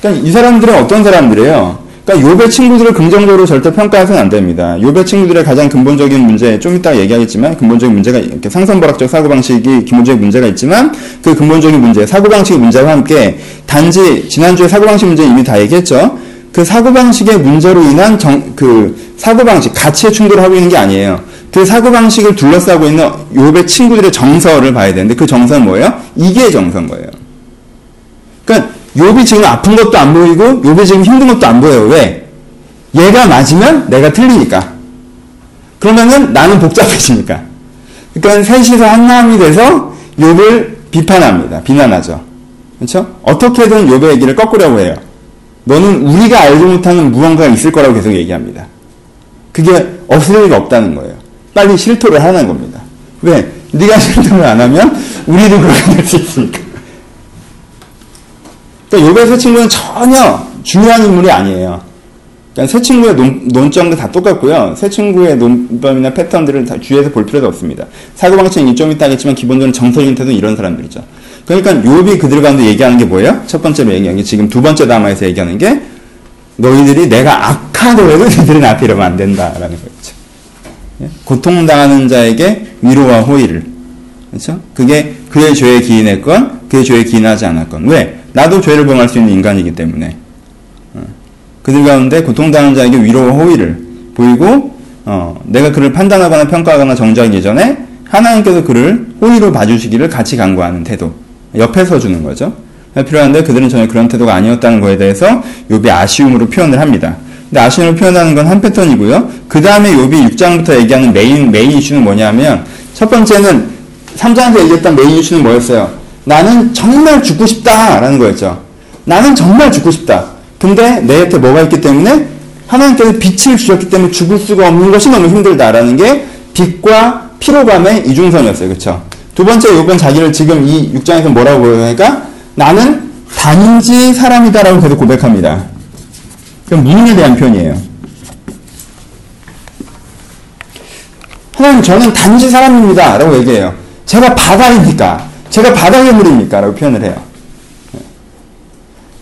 그러니까 이 사람들은 어떤 사람들이에요? 그러니까 요배 친구들을 긍정적으로 절대 평가해서는 안 됩니다. 요배 친구들의 가장 근본적인 문제, 좀 이따 얘기하겠지만 근본적인 문제가 이렇게 상선벌학적 사고방식이 기본적인 문제가 있지만 그 근본적인 문제, 사고방식 문제와 함께 단지 지난주에 사고방식 문제 이미 다 얘기했죠. 그 사고방식의 문제로 인한 정, 그 사고방식, 가치의 충돌을 하고 있는 게 아니에요. 그 사고방식을 둘러싸고 있는 요배 친구들의 정서를 봐야 되는데 그 정서는 뭐예요? 이게 정서인 거예요. 그러니까 욥이 지금 아픈 것도 안 보이고 욥이 지금 힘든 것도 안 보여요. 왜? 얘가 맞으면 내가 틀리니까. 그러면은 나는 복잡해지니까. 그러니까 셋이서 한마음이 돼서 욥을 비판합니다. 비난하죠. 그렇죠? 어떻게든 욥의 얘기를 꺾으려고 해요. 너는 우리가 알지 못하는 무언가가 있을 거라고 계속 얘기합니다. 그게 없을 리가 없다는 거예요. 빨리 실토를 하는 겁니다. 왜? 네가 실토를 안 하면 우리도 그렇게 될 수 있으니까. 그러니까 요배 새 친구는 전혀 중요한 인물이 아니에요. 그러니까 새 친구의 논, 논점도 다 똑같고요. 새 친구의 논점이나 패턴들을 다 주위에서 볼 필요도 없습니다. 사고방식은 좀 있다 하겠지만 기본적으로 정서적인 태도 이런 사람들이죠. 그러니까 욥이 그들 가운데 얘기하는 게 뭐예요? 첫 번째로 얘기하는 게 지금 두 번째 담화에서 얘기하는 게 너희들이 내가 악하더라도 너희들이 나한테 이러면 안 된다라는 거죠. 예? 고통당하는 자에게 위로와 호의를 그렇죠? 그게 그의 죄에 기인했건 그의 죄에 기인하지 않았건 왜? 나도 죄를 범할 수 있는 인간이기 때문에 어. 그들 가운데 고통당하는 자에게 위로와 호의를 보이고 어, 내가 그를 판단하거나 평가하거나 정죄하기 전에 하나님께서 그를 호의로 봐주시기를 같이 강구하는 태도 옆에 서주는 거죠. 필요한데 그들은 전혀 그런 태도가 아니었다는 거에 대해서 욥이 아쉬움으로 표현을 합니다. 근데 아쉬움을 표현하는 건 한 패턴이고요. 그 다음에 욥이 6장부터 얘기하는 main main 이슈는 뭐냐면 첫 번째는 3장에서 얘기했던 메인 이슈는 뭐였어요? 나는 정말 죽고 싶다라는 거였죠. 나는 정말 죽고 싶다. 근데 내 곁에 뭐가 있기 때문에 하나님께서 빛을 주셨기 때문에 죽을 수가 없는 것이 너무 힘들다라는 게 빛과 피로감의 이중선이었어요. 그렇죠? 두 번째 요건 자기를 지금 이 6장에서 뭐라고 보여니까 나는 단지 사람이다라고 계속 고백합니다. 그럼 무능에 대한 표현이에요. 하나님 저는 단지 사람입니다. 라고 얘기해요. 제가 바다입니까? 제가 바다 괴물입니까? 라고 표현을 해요.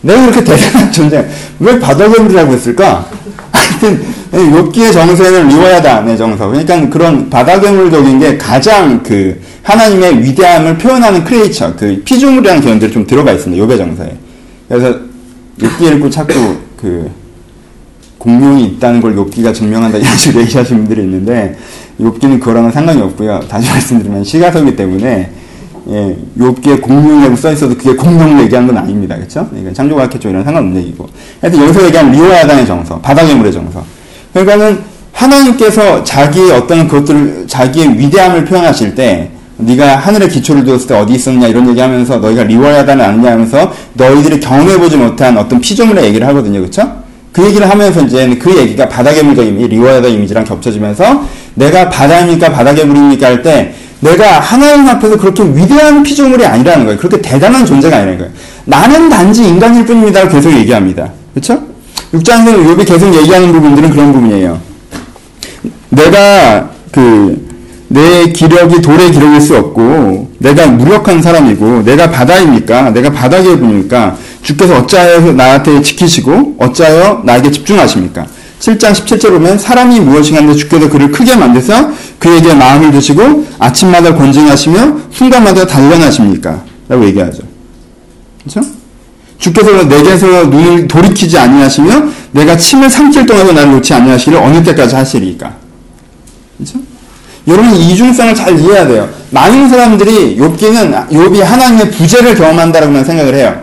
내가 그렇게 대단한 존재, 왜 바다 괴물이라고 했을까? 하여튼, 욥기의 정서에는 리워야단의 정서. 그러니까 그런 바다 괴물적인 게 가장 그, 하나님의 위대함을 표현하는 creature, 그 피조물이라는 개념들이 좀 들어가 있습니다. 욥의 정서에. 그래서 욥기 읽고 자꾸 그, 공룡이 있다는 걸 욥기가 증명한다 이런 식으로 얘기하시는 분들이 있는데 욥기는 그거랑은 상관이 없고요. 다시 말씀드리면 시가서기 때문에 예, 욥기에 공룡이라고 써 있어도 그게 공룡을 얘기한 건 아닙니다. 그렇죠? 이건 창조과학회 쪽이랑 상관없는 얘기고. 하여튼 여기서 얘기한 리오야단의 정서, 바다괴물의 정서. 그러니까는 하나님께서 자기의 어떤 그것들을 자기의 위대함을 표현하실 때 네가 하늘에 기초를 두었을 때 어디 있었느냐 이런 얘기하면서 너희가 리워야단을 아느냐 하면서 너희들이 경험해보지 못한 어떤 피조물의 얘기를 하거든요. 그렇죠? 그 얘기를 하면서 이제 그 얘기가 바닥의 물과 이미 리워더 이미지랑 겹쳐지면서 내가 바다입니까 바닥의 물입니까 할 때 내가 하나님 앞에서 그렇게 위대한 피조물이 아니라는 거예요. 그렇게 대단한 존재가 아니라는 거예요. 나는 단지 인간일 뿐입니다. 계속 얘기합니다. 그렇죠? 6장에서 욥이 계속 얘기하는 부분들은 그런 부분이에요. 내가 그 내 기력이 돌의 기력일 수 없고 내가 무력한 사람이고 내가 바다입니까? 내가 바닥의 분입니까? 주께서 어찌하여 나한테 지키시고 어찌하여 나에게 집중하십니까? 7장 17절 보면 사람이 무엇인가인데 주께서 그를 크게 만드사 그에게 마음을 주시고 아침마다 권징하시며 순간마다 단련하십니까? 라고 얘기하죠. 그렇죠? 주께서 내게서 눈을 돌이키지 아니하시며 내가 침을 삼킬 동안도 나를 놓지 아니하시기를 어느 때까지 하시리까? 그렇죠? 여러분 이중성을 잘 이해해야 돼요. 많은 사람들이 욥기는 욥이 하나님의 부재를 경험한다라고만 생각을 해요.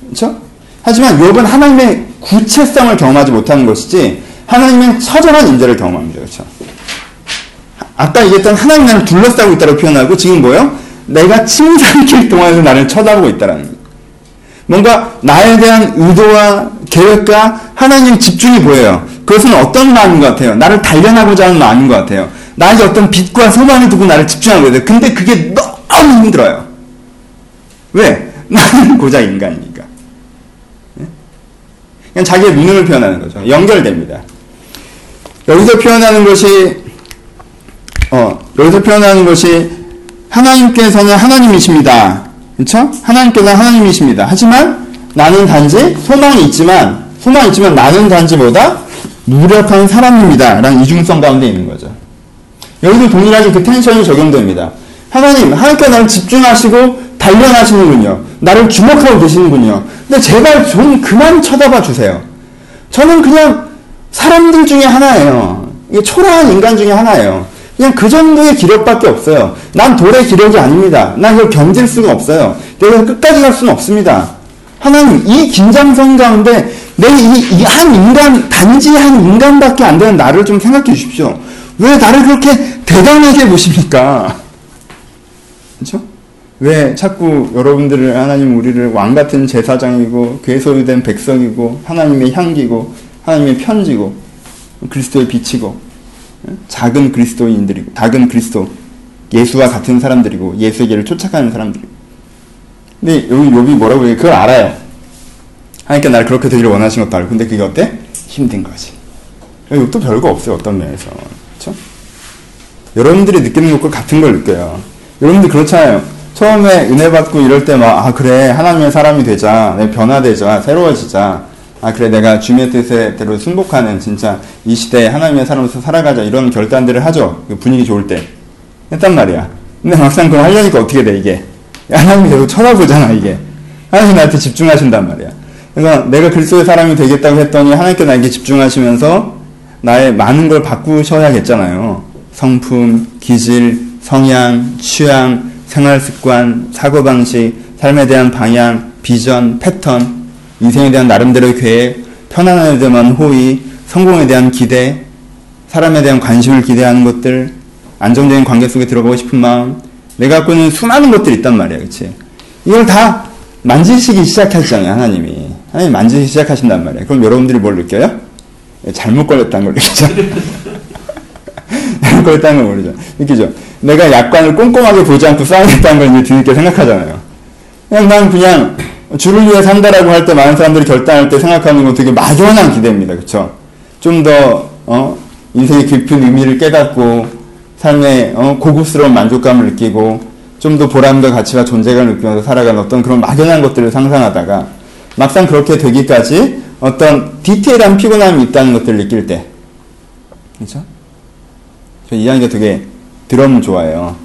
그렇죠? 하지만 욥은 하나님의 구체성을 경험하지 못하는 것이지 하나님의 처절한 인재를 경험합니다. 그렇죠? 아까 얘기했던 하나님 나를 둘러싸고 있다고 표현하고 지금 뭐요? 내가 침 삼킬 동안에도 나를 쳐다보고 있다라는. 뭔가 나에 대한 의도와 계획과 하나님 집중이 보여요. 그것은 어떤 마음인 것 같아요? 나를 단련하고자 하는 마음인 것 같아요. 나에게 어떤 빛과 소망을 두고 나를 집중하고 있어요. 근데 그게 너무 힘들어요. 왜? 나는 고작 인간이니까. 예? 그냥 자기의 눈을 표현하는 거죠. 연결됩니다. 여기서 표현하는 것이, 어, 여기서 표현하는 것이 하나님께서는 하나님이십니다. 그렇죠? 하나님께서는 하나님이십니다. 하지만 나는 단지 소망이 있지만 소망이 있지만 나는 단지 뭐다? 무력한 사람입니다. 라는 이중성 가운데 있는 거죠. 여기도 동일하게 그 텐션이 적용됩니다. 하나님, 하나님께 나를 집중하시고 단련하시는군요. 나를 주목하고 계시는군요. 근데 제발 좀 그만 쳐다봐 주세요. 저는 그냥 사람들 중에 하나예요. 초라한 인간 중에 하나예요. 그냥 그 정도의 기력밖에 없어요. 난 돌의 기력이 아닙니다. 난 이걸 견딜 수가 없어요. 내가 끝까지 갈 수는 없습니다. 하나님, 이 긴장성 가운데 내 이 한 인간, 단지 한 인간밖에 안 되는 나를 좀 생각해 주십시오. 왜 나를 그렇게 대단하게 보십니까? 그렇죠? 왜 자꾸 여러분들을 하나님 우리를 왕 같은 제사장이고 괴소유된 백성이고 하나님의 향기고 하나님의 편지고 그리스도의 빛이고 작은 그리스도인들이고 작은 그리스도 예수와 같은 사람들이고 예수에게를 쫓아가는 사람들이고 근데 여기 욥이 뭐라고 해? 그걸 알아요. 하니까 나를 그렇게 되기를 원하신 것도 알고 근데 그게 어때? 힘든 거지. 욥도 별거 없어요 어떤 면에서? 여러분들이 느끼는 것과 같은 걸 느껴요. 여러분들 그렇잖아요. 처음에 은혜 받고 이럴 때 막, 아, 그래. 하나님의 사람이 되자. 내 변화되자. 새로워지자. 아, 그래. 내가 주님의 뜻대로 순복하는 진짜 이 시대에 하나님의 사람으로서 살아가자. 이런 결단들을 하죠. 그 분위기 좋을 때. 했단 말이야. 근데 막상 그걸 하려니까 어떻게 돼, 이게. 하나님이 계속 쳐다보잖아, 이게. 하나님이 나한테 집중하신단 말이야. 그래서 내가 그리스도의 사람이 되겠다고 했더니 하나님께 나에게 집중하시면서 나의 많은 걸 바꾸셔야겠잖아요. 성품, 기질, 성향, 취향, 생활 습관, 사고방식, 삶에 대한 방향, 비전, 패턴, 인생에 대한 나름대로의 계획, 편안함에 대한 호의, 성공에 대한 기대, 사람에 대한 관심을 기대하는 것들, 안정적인 관계 속에 들어가고 싶은 마음, 내가 갖고 있는 수많은 것들이 있단 말이야, 그치? 이걸 다 만지시기 시작하잖아요, 하나님이. 하나님 만지기 시작하신단 말이에요. 그럼 여러분들이 뭘 느껴요? 잘못 걸렸다는 걸 느끼죠. 잘못 걸렸다는 걸 모르죠. 느끼죠. 내가 약관을 꼼꼼하게 보지 않고 쌓아냈다는 걸 이제 뒤늦게 생각하잖아요. 그냥 난 그냥 주를 위해 산다라고 할 때 많은 사람들이 결단할 때 생각하는 건 되게 막연한 기대입니다. 그쵸? 좀 더, 어, 인생의 깊은 의미를 깨닫고, 삶의, 어, 고급스러운 만족감을 느끼고, 좀 더 보람과 가치와 존재감을 느끼면서 살아가는 어떤 그런 막연한 것들을 상상하다가, 막상 그렇게 되기까지 어떤 디테일한 피곤함이 있다는 것들을 느낄 때. 저 이야기가 되게 드럼 좋아해요.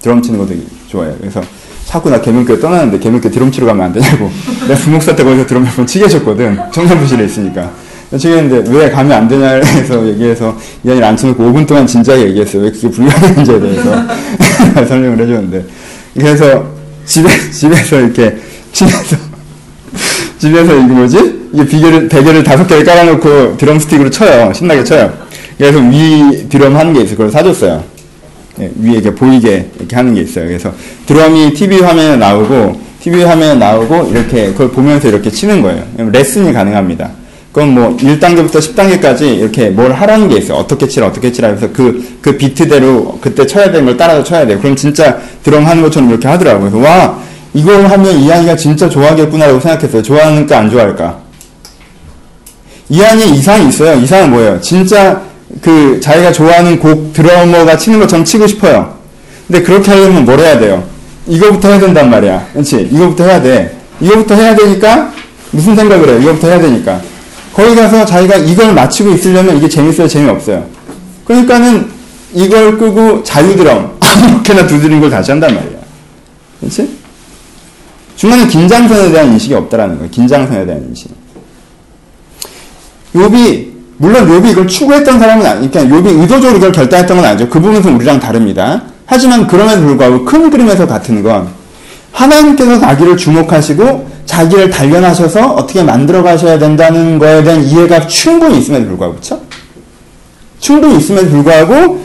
드럼 치는 거 되게 좋아해요. 그래서 자꾸 나 개명교회 떠나는데 개명교회 드럼 치러 가면 안 되냐고. 내가 부목사 때 거기서 드럼 몇 번 치게 해줬거든. 청산부실에 있으니까. 치게 했는데 왜 가면 안 되냐 해서 얘기해서 이야기를 안 쳐놓고 5분 동안 진지하게 얘기했어요. 왜 그게 불가능한지에 대해서 설명을 해줬는데. 그래서 집에, 집에서 이렇게 치면서 집에서 이거 뭐지? 이게 비계를, 베개를 다섯 개를 깔아놓고 드럼 스틱으로 쳐요. 신나게 쳐요. 그래서 위 드럼 하는 게 있어요. 그걸 사줬어요. 예, 위에 이렇게 보이게 이렇게 하는 게 있어요. 그래서 드럼이 TV 화면에 나오고, TV 화면에 나오고, 이렇게 그걸 보면서 이렇게 치는 거예요. 레슨이 가능합니다. 그건 뭐 1단계부터 10단계까지 이렇게 뭘 하라는 게 있어요. 어떻게 치라, 어떻게 치라 해서 그, 그 비트대로 그때 쳐야 되는 걸 따라서 쳐야 돼요. 그럼 진짜 드럼 하는 것처럼 이렇게 하더라고요. 그래서 와, 이걸 하면 이한이가 진짜 좋아하겠구나라고 생각했어요. 좋아하니까 안 좋아할까? 이한이 이상이 있어요. 이상은 뭐예요? 진짜 그 자기가 좋아하는 곡 드러머가 치는 것처럼 치고 싶어요. 근데 그렇게 하려면 뭘 해야 돼요? 이거부터 해야 된단 말이야. 그렇지? 이거부터 해야 돼. 이거부터 해야 되니까 무슨 생각을 해요? 이거부터 해야 되니까. 거기 가서 자기가 이걸 맞추고 있으려면 이게 재밌어요? 재미없어요? 그러니까는 이걸 끄고 자유드럼 아무렇게나 두드린 걸 다시 한단 말이야. 그렇지? 중간에 긴장선에 대한 인식이 없다라는 거예요. 긴장선에 대한 인식. 욥이 물론 욥이 이걸 추구했던 사람은 아니, 그러니까 욥이 의도적으로 이걸 결단했던 건 아니죠. 그 부분은 우리랑 다릅니다. 하지만 그럼에도 불구하고 큰 그림에서 같은 건 하나님께서 자기를 주목하시고 자기를 단련하셔서 어떻게 만들어 가셔야 된다는 거에 대한 이해가 충분히 있음에도 불구하고 그렇죠? 충분히 있음에도 불구하고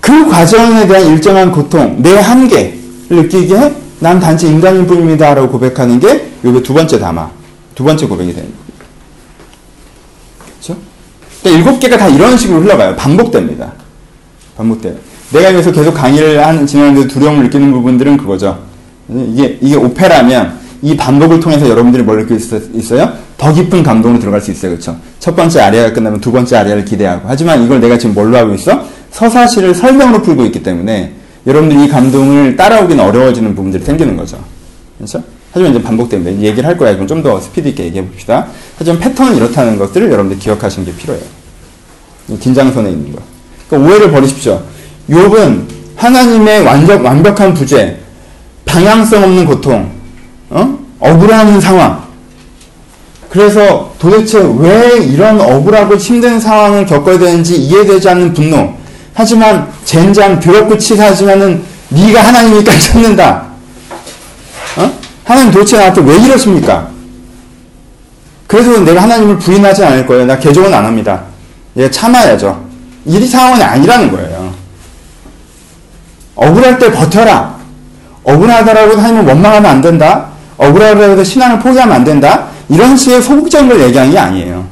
그 과정에 대한 일정한 고통, 내 한계를 느끼게 난 단지 인간일 뿐입니다라고 고백하는 게 욥의 두 번째 담화, 두 번째 고백이 거예요. 그렇죠? 그러니까 일곱 개가 다 이런 식으로 흘러가요. 반복됩니다. 반복돼요. 내가 여기서 계속 강의를 하는, 진행하는데 두려움을 느끼는 부분들은 그거죠. 이게, 이게 오페라면 이 반복을 통해서 여러분들이 뭘 느낄 수 있어요? 더 깊은 감동으로 들어갈 수 있어요. 그렇죠? 첫 번째 아리아가 끝나면 두 번째 아리아를 기대하고. 하지만 이걸 내가 지금 뭘로 하고 있어? 서사시를 설명으로 풀고 있기 때문에 여러분들이 이 감동을 따라오기는 어려워지는 부분들이 생기는 거죠. 그렇죠? 하지만 이제. 이제 얘기를 할 거야. 그럼 좀 더 스피드 있게 얘기해 봅시다. 하지만 패턴은 이렇다는 것들을 여러분들 기억하시는 게 필요해요. 긴장선에 있는 거. 그러니까 오해를 버리십시오. 욥은 하나님의 완전, 완벽한 부재, 방향성 없는 고통, 어? 억울한 상황. 그래서 도대체 왜 이런 억울하고 힘든 상황을 겪어야 되는지 이해되지 않는 분노. 하지만 젠장 더럽고 치사하지만은 네가 하나님이니까 참는다. 어? 하나님 도대체 나한테 왜 이러십니까? 그래서 내가 하나님을 부인하지 않을 거예요. 나 개종은 안 합니다. 얘 참아야죠. 이 상황이 아니라는 거예요. 억울할 때 버텨라. 억울하다라고 하나님을 원망하면 안 된다. 억울하다고 해서 신앙을 포기하면 안 된다. 이런 식의 소극적인 걸 얘기하는 게 아니에요.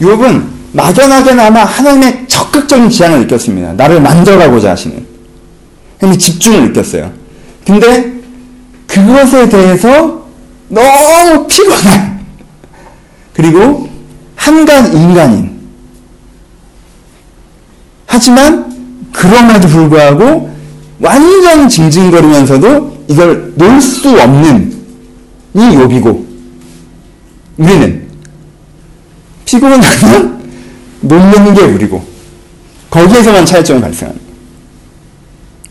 욥은 막연하게나마 하나님의 적극적인 지향을 느꼈습니다. 나를 만져가고자 하시는. 하나님의 집중을 느꼈어요. 근데 그것에 대해서 너무 피곤한 그리고 한간 인간인 하지만 그럼에도 불구하고 완전 징징거리면서도 이걸 놓을 수 없는 이 욥이고 우리는 피곤하면 놓는 게 우리고 거기에서만 차이점이 발생합니다.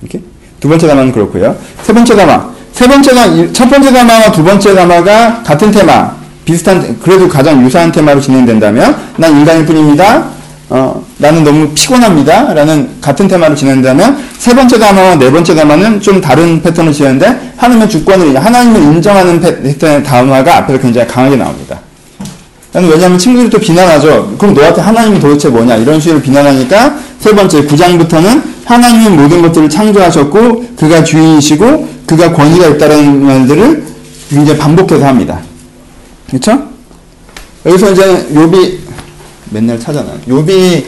이렇게 두 번째 담화는 그렇고요. 세 번째 담화 세 번째 담화 첫 번째 담화와 두 번째 담화가 같은 테마 비슷한 그래도 가장 유사한 테마로 진행된다면 난 인간일 뿐입니다. 어, 나는 너무 피곤합니다. 라는 같은 테마로 진행된다면 세 번째 담화와 네 번째 담화는 좀 다른 패턴을 지는데 하나님의 주권을 하나님을 인정하는 패턴의 담화가 앞에서 굉장히 강하게 나옵니다. 왜냐하면 친구들이 또 비난하죠. 그럼 너한테 하나님이 도대체 뭐냐 이런 식으로 비난하니까 세 번째 9장부터는 하나님이 모든 것들을 창조하셨고 그가 주인이시고 그가 권위가 있다는 말들을 굉장히 반복해서 합니다. 그렇죠? 여기서 이제 욥이 맨날 찾아놔. 욥이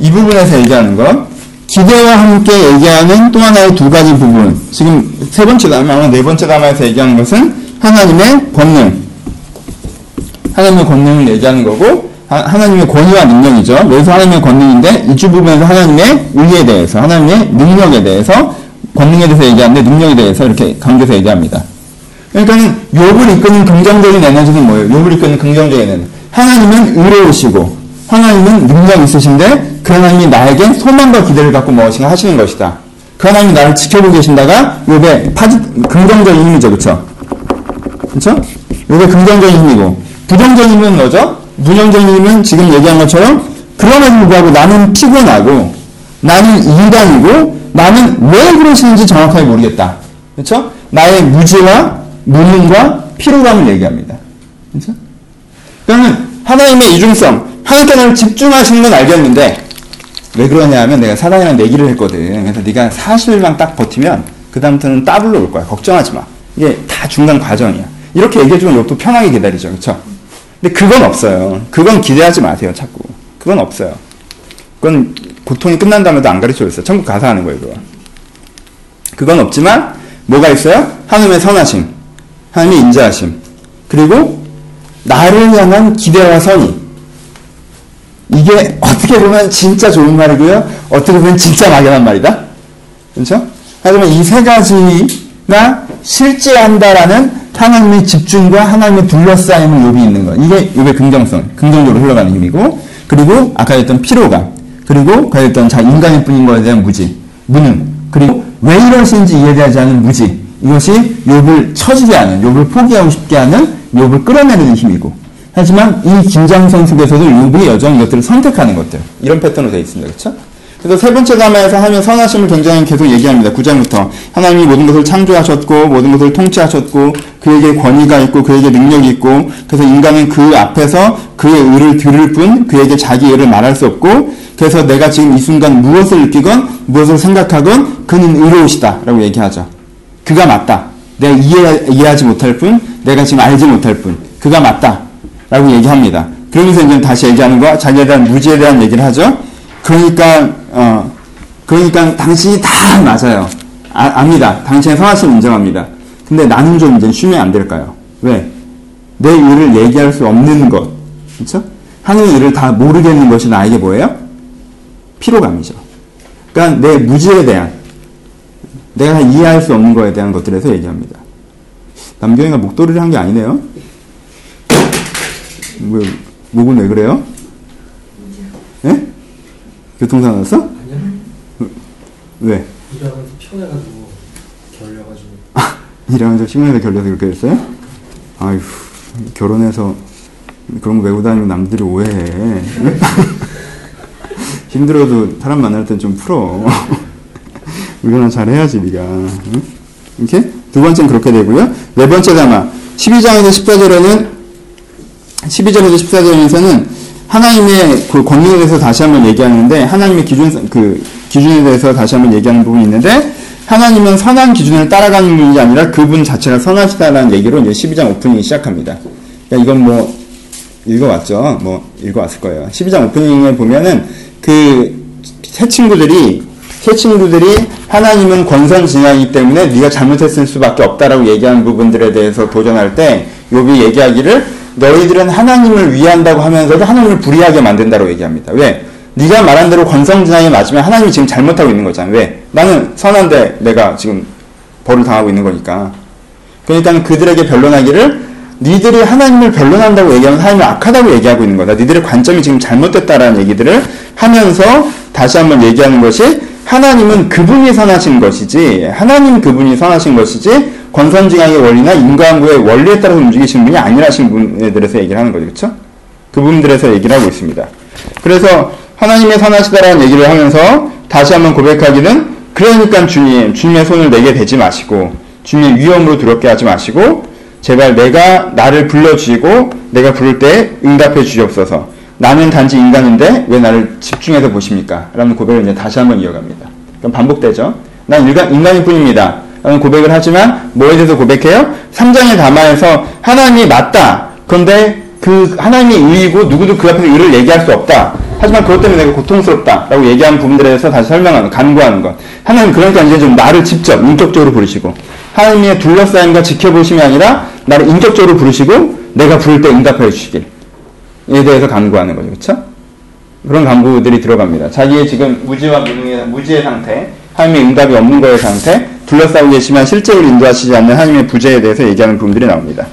이 부분에서 얘기하는 것 기대와 함께 얘기하는 또 하나의 두 가지 부분. 지금 세 번째 담화, 네 번째 담화에서 얘기하는 것은 하나님의 권능. 하나님의 권능을 얘기하는 거고 하 나님의 권위와 능력이죠. 여기서 하나님의 권능인데 이주 부분에서 하나님의 의에 대해서 하나님의 능력에 대해서 권능에 대해서 얘기하는데 능력에 대해서 이렇게 강조해서 얘기합니다. 그러니까는 욥을 이끄는 긍정적인 에너지는 뭐예요? 욥을 이끄는 긍정적인 에너지. 하나님은 의로우시고 하나님은 능력 있으신데 그 하나님이 나에게 소망과 기대를 갖고 무엇인가 하시는 것이다. 그 하나님이 나를 지켜보고 계신다가 욥의 파지 긍정적인 힘이죠. 그렇죠? 그렇죠? 욥의 긍정적인 힘이고 부정적인 힘은 뭐죠? 부정적인 힘은 지금 얘기한 것처럼 그럼에도 불구하고 나는 피곤하고 나는 인간이고 나는 왜 그러시는지 정확하게 모르겠다. 그렇죠? 나의 무지와 무능과 피로감을 얘기합니다. 그렇죠? 그러면 하나님의 이중성, 하나님께 나를 집중하시는 건 알겠는데 왜 그러냐 하면 내가 사단이랑 내기를 했거든. 그래서 네가 사실만 딱 버티면 그 다음부터는 따블로 올 거야. 걱정하지 마. 이게 다 중간 과정이야. 이렇게 얘기해주면 욕도 편하게 기다리죠. 그렇죠? 근데 그건 없어요. 그건 기대하지 마세요, 자꾸. 그건 없어요. 그건 고통이 끝난 다음에도 안 가르쳐 줬어요. 천국 가서 하는 거예요, 그거. 그건 없지만, 뭐가 있어요? 하나님의 선하심, 하나님의 인자하심, 그리고 나를 향한 기대와 선이. 이게 어떻게 보면 진짜 좋은 말이고요. 어떻게 보면 진짜 막연한 말이다. 그렇죠? 하지만 이 세 가지가 실제한다라는 하나님의 집중과 하나님의 둘러싸임을 욥이 있는 거. 이게 욥의 긍정성, 긍정적으로 흘러가는 힘이고, 그리고 아까 했던 피로감, 그리고 그 했던 자 인간일 뿐인 것에 대한 무지, 무능, 그리고 왜 이러신지 이해되지 않은 무지. 이것이 욥을 처지게 하는, 욥을 포기하고 싶게 하는, 욥을 끌어내리는 힘이고. 하지만 이 긴장성 속에서도 욥이 여전히 이것들을 선택하는 것들. 이런 패턴으로 되어 있습니다. 그렇죠? 그래서 세 번째 담화에서 하나님의 선하심을 굉장히 계속 얘기합니다. 9장부터. 하나님이 모든 것을 창조하셨고, 모든 것을 통치하셨고, 그에게 권위가 있고, 그에게 능력이 있고, 그래서 인간은 그 앞에서 그의 의를 들을 뿐, 그에게 자기 의를 말할 수 없고, 그래서 내가 지금 이 순간 무엇을 느끼건, 무엇을 생각하건, 그는 의로우시다. 라고 얘기하죠. 그가 맞다. 내가 이해, 이해 하지 못할 뿐, 내가 지금 알지 못할 뿐, 그가 맞다. 라고 얘기합니다. 그러면서 이제 다시 얘기하는 거, 자기에 대한 무지에 대한 얘기를 하죠. 그러니까 어 그러니까 당신이 다 맞아요. 아, 압니다. 당신의 선하심 인정합니다. 근데 나는 좀 이제 쉬면 안 될까요? 왜? 내 일을 얘기할 수 없는 것, 그렇죠? 하는 일을 다 모르겠는 것이 나에게 뭐예요? 피로감이죠. 그러니까 내 무지에 대한 내가 이해할 수 없는 것에 대한 것들에서 얘기합니다. 남경이가 목도리를 한 게 아니네요. 왜 목은 왜 그래요? 예? 교통사고 났어? 아니요. 왜? 일하면서 피곤해가지고 결려가지고. 일하면서 시간에서 결려서 그렇게 됐어요? 아휴, 결혼해서 그런 거 메고 다니면 남들이 오해해. 힘들어도 사람 만날 땐 좀 풀어. 우리나 잘해야지, 네가 응? 이렇게? 두 번째는 그렇게 되고요. 네 번째 담아. 12장에서 14절에는 12절에서 14절에서는 하나님의 그 권능에 대해서 다시 한번 얘기하는데 하나님의 기준 그 기준에 대해서 다시 한번 얘기하는 부분이 있는데 하나님은 선한 기준을 따라가는 분이 아니라 그분 자체가 선하시다라는 얘기로 이제 12장 오프닝이 시작합니다. 그러니까 이건 뭐 읽어왔죠. 뭐 읽어왔을 거예요. 12장 오프닝에 보면은 그 새 친구들이 새 친구들이 하나님은 권선징악이기 때문에 네가 잘못했을 수밖에 없다라고 얘기하는 부분들에 대해서 도전할 때 욥이 얘기하기를 너희들은 하나님을 위한다고 하면서도 하나님을 불의하게 만든다고 얘기합니다. 왜? 네가 말한 대로 권성진앙이 맞으면 하나님이 지금 잘못하고 있는 거잖아. 왜? 나는 선한데 내가 지금 벌을 당하고 있는 거니까. 그러니까 그들에게 변론하기를 니들이 하나님을 변론한다고 얘기하면 하나님을 악하다고 얘기하고 있는 거다. 니들의 관점이 지금 잘못됐다라는 얘기들을 하면서 다시 한번 얘기하는 것이 하나님은 그분이 선하신 것이지 하나님 그분이 선하신 것이지 권선징악의 원리나 인과응보의 원리에 따라서 움직이시는 분이 아니라신 분에 대해서 얘기를 하는 거죠. 그렇죠? 그 부분들에서 얘기를 하고 있습니다. 그래서 하나님의 선하시다라는 얘기를 하면서 다시 한번 고백하기는 그러니까 주님, 주님의 손을 내게 대지 마시고 주님의 위험으로 두렵게 하지 마시고 제발 내가 나를 불러주시고 내가 부를 때 응답해 주시옵소서. 나는 단지 인간인데 왜 나를 집중해서 보십니까? 라는 고백을 이제 다시 한번 이어갑니다. 그럼 반복되죠. 난 인간, 인간일 뿐입니다. 라는 고백을 하지만 뭐에 대해서 고백해요? 3장의 담화에서 하나님이 맞다. 그런데 그 하나님이 의이고 누구도 그 앞에서 의를 얘기할 수 없다. 하지만 그것 때문에 내가 고통스럽다. 라고 얘기하는 부분들에 대해서 다시 설명하는, 간구하는 것. 하나님 그러니까 이제 좀 나를 직접 인격적으로 부르시고 하나님의 둘러싸임과 지켜보심이 아니라 나를 인격적으로 부르시고 내가 부를 때 응답해 주시길. 에 대해서 간구하는 거죠. 그렇죠? 그런 간구들이 들어갑니다. 자기의 지금 무지와 무능의 무지의 상태, 하나님의 응답이 없는 거의 상태, 둘러싸고 계시면 실제로 인도하시지 않는 하나님의 부재에 대해서 얘기하는 부분들이 나옵니다.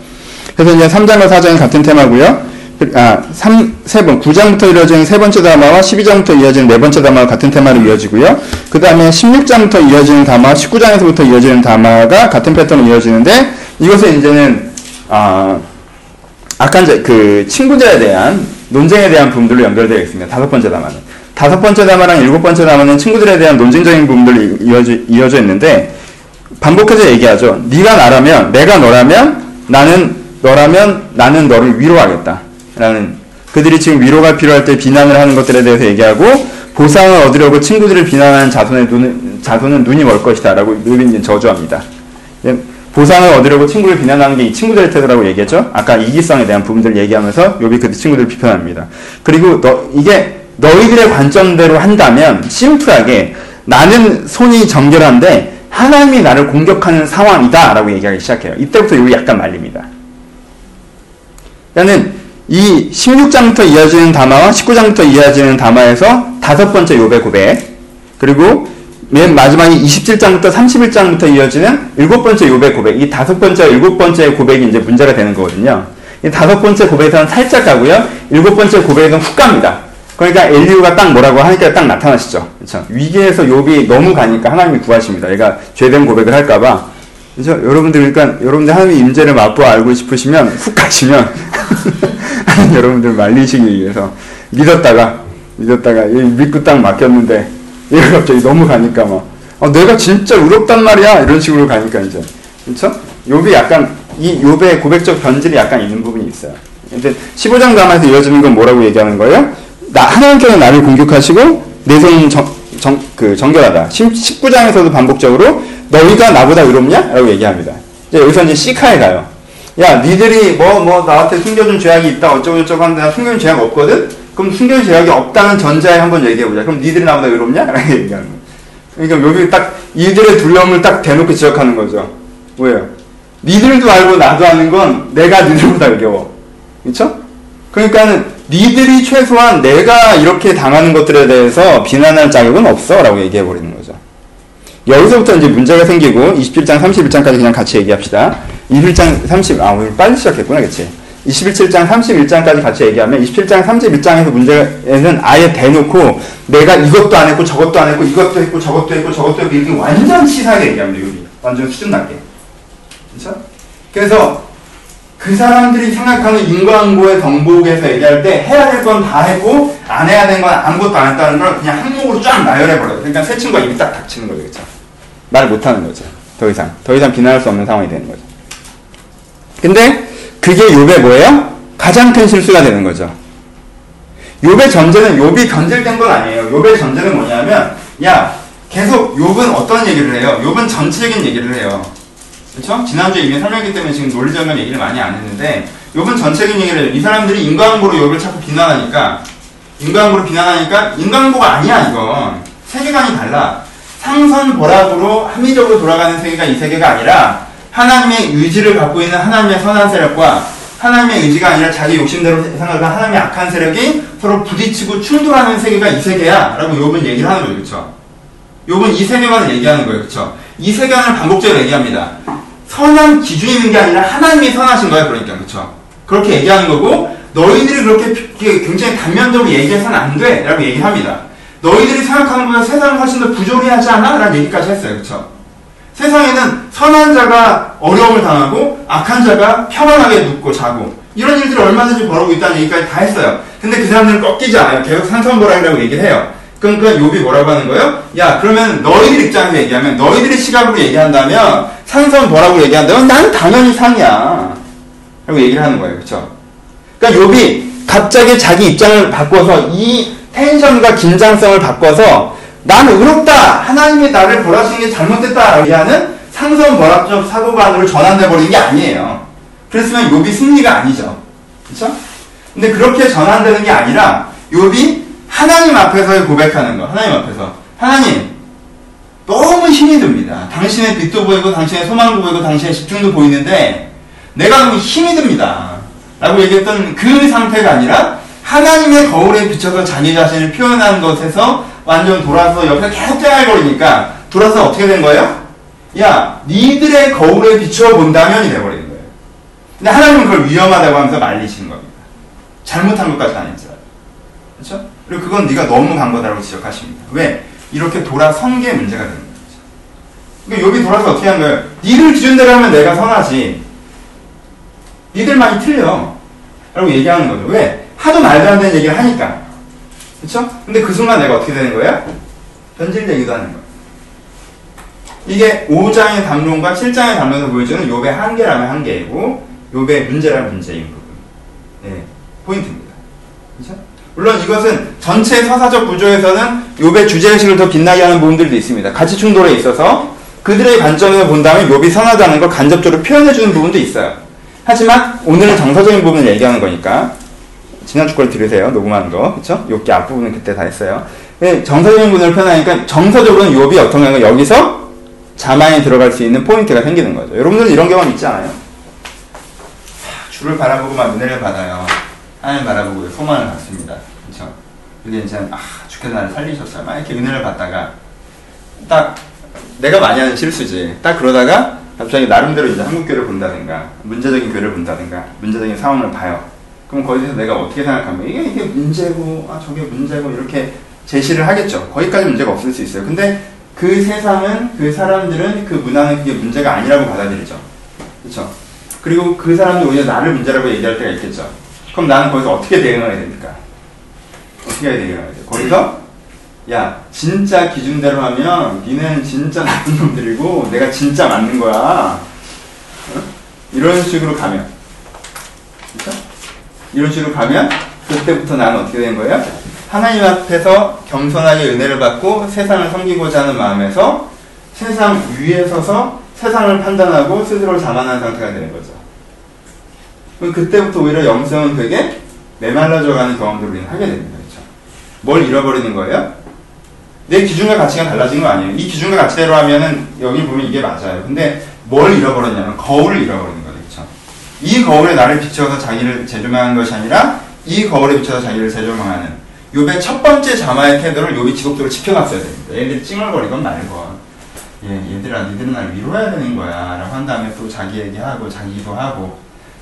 그래서 이제 3장과 4장은 같은 테마고요. 아, 3, 세 번, 9장부터 이어지는 세 번째 담화와 12장부터 이어지는 네 번째 담화가 같은 테마로 이어지고요. 그 다음에 16장부터 이어지는 담화, 19장에서부터 이어지는 담화가 같은 패턴으로 이어지는데, 이것은 이제는, 아, 아까 그 친구들에 대한 논쟁에 대한 부분들로 연결되어 있습니다. 다섯 번째 담화는. 다섯 번째 담화랑 일곱 번째 담화는 친구들에 대한 논쟁적인 부분들이 이어져, 이어져 있는데, 반복해서 얘기하죠. 네가 나라면, 내가 너라면, 나는, 너라면 나는 너를 위로하겠다. 라는, 그들이 지금 위로가 필요할 때 비난을 하는 것들에 대해서 얘기하고, 보상을 얻으려고 친구들을 비난하는 자손의 눈, 자손은 눈이 멀 것이다. 라고 의빈이 저주합니다. 보상을 얻으려고 친구를 비난하는 게 이 친구들의 태도라고 얘기했죠. 아까 이기성에 대한 부분들을 얘기하면서 욥이 그 친구들을 비판합니다. 그리고 너 이게 너희들의 관점대로 한다면 심플하게 나는 손이 정결한데 하나님이 나를 공격하는 상황이다 라고 얘기하기 시작해요. 이때부터 욥이 약간 말립니다. 그러니까는 이 16장부터 이어지는 담화와 19장부터 이어지는 담화에서 다섯 번째 욥의 고백 그리고 맨 마지막에 27장부터 31장부터 이어지는 일곱 번째 욥의 고백 이 다섯 번째 일곱 번째 고백이 이제 문제가 되는 거거든요. 이 다섯 번째 고백에서는 살짝 가고요. 일곱 번째 고백에서는 훅 갑니다. 그러니까 엘리우가 딱 뭐라고 하니까 딱 나타나시죠. 그렇죠? 위기에서 욥이 너무 가니까 하나님이 구하십니다. 얘가 죄된 고백을 할까봐. 그렇죠? 여러분들 그러니까 여러분들 하나님의 임재를 맛보아 알고 싶으시면 훅 가시면 여러분들 말리시기 위해서 믿었다가 믿었다가 얘 믿고 딱 맡겼는데 얘가 갑자기 너무 가니까 막 아, 내가 진짜 의롭단 말이야 이런 식으로 가니까 이제 그렇죠? 욥이 약간 이 욥의 고백적 변질이 약간 있는 부분이 있어요. 근데 15장 담화에서 이어지는 건 뭐라고 얘기하는 거예요? 나 하나님께서 나를 공격하시고 내손 정, 정, 그 정결하다. 19장에서도 반복적으로 너희가 나보다 의롭냐? 라고 얘기합니다. 이제 여기서 이제 시카에 가요. 야, 니들이 뭐, 뭐, 나한테 숨겨준 죄악이 있다, 어쩌고저쩌고 하는데 나 숨겨준 죄악 없거든? 그럼 숨겨준 죄악이 없다는 전자에 한번 얘기해보자. 그럼 니들이 나보다 의롭냐? 라고 얘기하는 거예요. 그러니까 여기 딱, 이들의 두려움을 딱 대놓고 지적하는 거죠. 왜요? 니들도 알고 나도 아는 건 내가 니들보다 의겨워. 그쵸? 그러니까는 니들이 최소한 내가 이렇게 당하는 것들에 대해서 비난할 자격은 없어. 라고 얘기해버리는 거죠. 여기서부터 이제 문제가 생기고 27장 31장까지 그냥 같이 얘기합시다. 21장 30, 아, 오늘 빨리 시작했구나, 그치? 27장 31장까지 같이 얘기하면 27장 31장에서 문제는 아예 대놓고 내가 이것도 안 했고 저것도 안 했고 이것도 했고 저것도 했고 저것도 했고 이렇게 완전 치사하게 얘기합니다, 여기. 완전 수준 낮게. 그쵸? 그래서 그 사람들이 생각하는 인과응보의 정복에서 얘기할 때 해야 될 건 다 했고 안 해야 되는 건 아무것도 안 했다는 걸 그냥 항목으로 쫙 나열해버려요. 그러니까 새 친구가 입이 딱 닥치는 거죠. 그쵸? 말 못하는 거죠. 더 이상. 더 이상 비난할 수 없는 상황이 되는 거죠. 근데 그게 욥의 뭐예요? 가장 큰 실수가 되는 거죠. 욥의 전제는 욥이 변질된 건 아니에요. 욥의 전제는 뭐냐면 야 계속 욥은 어떤 얘기를 해요? 욥은 전체적인 얘기를 해요. 그렇죠? 지난주에 이미 설명했기 때문에 지금 논리적인 얘기를 많이 안 했는데 욥은 전체적인 얘기를 해요. 이 사람들이 인과응보로 욥을 자꾸 비난하니까 인과응보로 비난하니까 인과응보가 아니야 이건 세계관이 달라. 상선 보락으로 합리적으로 돌아가는 세계가 이 세계가 아니라 하나님의 의지를 갖고 있는 하나님의 선한 세력과 하나님의 의지가 아니라 자기 욕심대로 생각하는 하나님의 악한 세력이 서로 부딪히고 충돌하는 세계가 이 세계야 라고 욥은 얘기를 하는 거죠 그쵸? 욥은 이 세계관을 얘기하는 거예요. 그쵸? 이 세계관을 반복적으로 얘기합니다. 선한 기준이 있는 게 아니라 하나님이 선하신 거예요 그러니까. 그쵸? 그렇게 얘기하는 거고 너희들이 그렇게 굉장히 단면적으로 얘기해서는 안돼 라고 얘기합니다 너희들이 생각하는 것보다 세상은 훨씬 더 부조리하지 않아? 라는 얘기까지 했어요 그쵸 세상에는 선한 자가 어려움을 당하고 악한 자가 평안하게 눕고 자고 이런 일들을 얼마든지 벌어오고 있다는 얘기까지 다 했어요. 근데 그 사람들은 꺾이지 않아요. 계속 산선보락이라고 얘기를 해요. 그러니까 욥이 뭐라고 하는 거예요? 야 그러면 너희들 입장에서 얘기하면 너희들의 시각으로 얘기한다면 산선보락으로 얘기한다면 난 당연히 상이야. 라고 얘기를 하는 거예요. 그렇죠? 그러니까 욥이 갑자기 자기 입장을 바꿔서 이 텐션과 긴장성을 바꿔서 나는 의롭다. 하나님이 나를 벌하시는 게 잘못됐다. 라고 하는 상선 벌합적 사고관으로 전환돼 버리는 게 아니에요. 그랬으면 욥이 승리가 아니죠. 그렇죠? 근데 그렇게 전환되는 게 아니라 욥이 하나님 앞에서 고백하는 거. 하나님 앞에서 하나님 너무 힘이 듭니다. 당신의 빛도 보이고 당신의 소망도 보이고 당신의 집중도 보이는데 내가 너무 힘이 듭니다. 라고 얘기했던 그 상태가 아니라 하나님의 거울에 비춰서 자기 자신을 표현하는 것에서 완전 돌아서 옆에 계속 쨍알거리니까 돌아서 어떻게 된 거예요? 야, 니들의 거울에 비추어 본다면이 돼버리는 거예요. 근데 하나님은 그걸 위험하다고 하면서 말리시는 겁니다. 잘못한 것까지 안 했죠. 그렇죠? 그리고 그건 네가 너무 간 거다라고 지적하십니다. 왜? 이렇게 돌아선 게 문제가 되는 거죠. 그러니까 여기 돌아서 어떻게 한 거예요? 니들 기준대로 하면 내가 선하지. 니들만이 틀려. 라고 얘기하는 거죠. 왜? 하도 말도 안 되는 얘기를 하니까. 그쵸? 근데 그 순간 내가 어떻게 되는 거예요? 변질되기도 하는 거예요. 이게 5장의 담론과 7장의 담론에서 보여주는 욥의 한계라면 한계이고 욥의 문제라면 문제인 부분. 네, 포인트입니다. 그렇죠? 물론 이것은 전체 서사적 구조에서는 욥의 주제의식을 더 빛나게 하는 부분들도 있습니다. 가치 충돌에 있어서 그들의 관점에서 본다면 욥이 선하다는 걸 간접적으로 표현해주는 부분도 있어요. 하지만 오늘은 정서적인 부분을 얘기하는 거니까 지난주 걸 들으세요. 녹음하는 거. 그쵸? 욥기 앞부분은 그때 다 했어요. 근데 정서적인 부분을 표현하니까 정서적으로는 욥이 어떤 경우가 여기서 자만이 들어갈 수 있는 포인트가 생기는 거죠. 여러분들 이런 경험 있지 않아요? 하, 주를 바라보고 막 은혜를 받아요. 하나님 바라보고 소망을 갖습니다. 그쵸? 근데 이제 아 주께서 나를 살리셨어요. 막 이렇게 은혜를 받다가 딱 내가 많이 하는 실수지. 딱 그러다가 갑자기 나름대로 이제 한국 교회를 본다든가 문제적인 교회를 본다든가 문제적인 상황을 봐요. 그럼 거기서 내가 어떻게 생각하면 이게 이게 문제고 아 저게 문제고 이렇게 제시를 하겠죠. 거기까지 문제가 없을 수 있어요. 근데 그 세상은 그 사람들은 그 문화는 그게 문제가 아니라고 받아들이죠. 그렇죠? 그리고 그 사람들이 오히려 나를 문제라고 얘기할 때가 있겠죠. 그럼 나는 거기서 어떻게 대응해야 됩니까? 어떻게 해야 돼? 거기서 야 진짜 기준대로 하면 니는 진짜 나쁜 놈들이고 내가 진짜 맞는 거야. 어? 이런 식으로 가면? 이런 식으로 가면 그때부터 나는 어떻게 된 거예요? 하나님 앞에서 겸손하게 은혜를 받고 세상을 섬기고자 하는 마음에서 세상 위에 서서 세상을 판단하고 스스로를 자만한 상태가 되는 거죠. 그럼 그때부터 오히려 영성은 되게 메말라져가는 경험들을 우리는 하게 됩니다. 그렇죠? 뭘 잃어버리는 거예요? 내 기준과 가치가 달라진 거 아니에요. 이 기준과 가치대로 하면은 여기 보면 이게 맞아요. 근데 뭘 잃어버렸냐면 거울을 잃어버리는? 이 거울에 나를 비춰서 자기를 재조명하는 것이 아니라 이 거울에 비춰서 자기를 재조명하는. 요배 첫 번째 자마의 태도를 요비 지속적으로 지켜갔어야 됩니다. 얘들이 찡얼거리건 말건. 예, 얘들아 니들은 날 위로해야 되는 거야. 라고 한 다음에 또 자기 얘기하고 자기도 하고.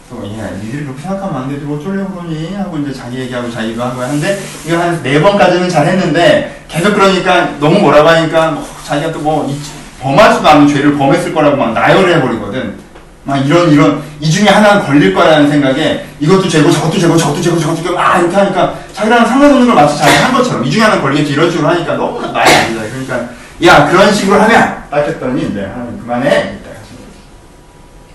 또 예, 니들이 그렇게 생각하면 안 되지. 어쩌려고 그러니? 하고 이제 자기 얘기하고 자기도 하고 하는데 이거 한 네 번까지는 잘했는데 계속 그러니까 너무 뭐라고 하니까 뭐 자기가 또 뭐 범할 수도 않은 죄를 범했을 거라고 막 나열을 해버리거든 막 이런 이런 이 중에 하나는 걸릴 거라는 생각에 이것도 죄고 저것도 죄고 저것도 죄고 저것도 죄고 막 이렇게 하니까 자기랑 상관없는 걸 마치 자기가 한 것처럼 이 중에 하나는 걸리겠지 이런 식으로 하니까 너무 말이 안 되잖아요 그러니까 야 그런 식으로 하면 딱 했더니 이제 하나님 그만해.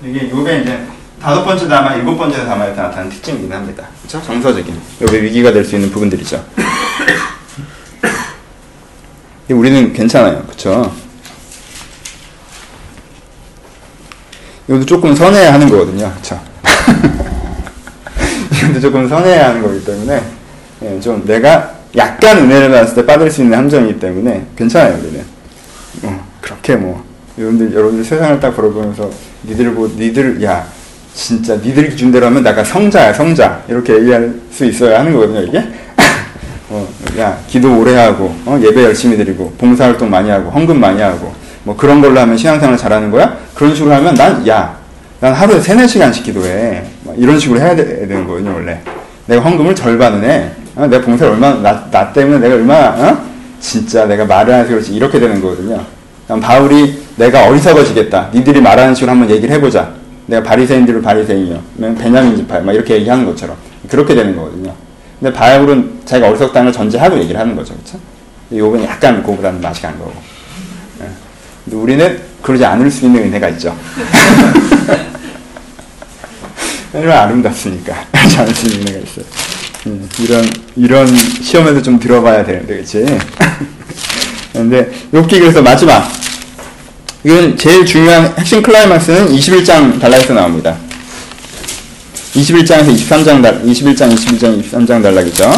이게 요배 이제 다섯 번째 담아 일곱 번째 담아에 나타나는 특징이긴 합니다. 그렇죠 정서적인. 요배 위기가 될 수 있는 부분들이죠. 우리는 괜찮아요. 그렇죠 이것도 조금 선해야 하는 거거든요. 그쵸? 이것도 조금 선해야 하는 거기 때문에, 예, 좀 내가 약간 은혜를 받았을 때 빠질 수 있는 함정이기 때문에 괜찮아요, 우리는. 어, 그렇게 뭐, 여러분들, 여러분들 세상을 딱 걸어보면서 니들 보, 니들, 야, 진짜 니들 기준대로 하면 내가 성자야, 성자. 이렇게 얘기할 수 있어야 하는 거거든요, 이게. 어, 야, 기도 오래 하고, 어, 예배 열심히 드리고, 봉사활동 많이 하고, 헌금 많이 하고, 뭐 그런 걸로 하면 신앙생활 잘하는 거야? 그런 식으로 하면 난, 야, 난 하루에 세네 시간씩 기도해. 이런 식으로 해야 되, 는 거거든요, 원래. 내가 헌금을 절반은 해. 어? 내가 봉사를 얼마나, 나, 나 때문에 내가 얼마나, 어? 진짜 내가 말을 안 해서 그렇지. 이렇게 되는 거거든요. 바울이 내가 어리석어지겠다. 니들이 말하는 식으로 한번 얘기를 해보자. 내가 바리새인들을 바리새인이요. 베냐민 지파요. 막 이렇게 얘기하는 것처럼. 그렇게 되는 거거든요. 근데 바울은 자기가 어리석다는 걸 전제하고 얘기를 하는 거죠. 그쵸? 요건 약간 그거보다는 맛이 간 거고. 근데 우리는 그러지 않을 수 있는 은혜가 있죠. 얼마나 아름답습니까? 그러지 않을 수 있는 은혜가 있어요. 음, 이런, 이런 시험에서 좀 들어봐야 되는데, 그치? 근데, 욕기 그래서 마지막. 이건 제일 중요한 핵심 클라이막스는 21장 단락에서 나옵니다. 21장에서 23장 달, 21장, 22장, 23장 단락이죠.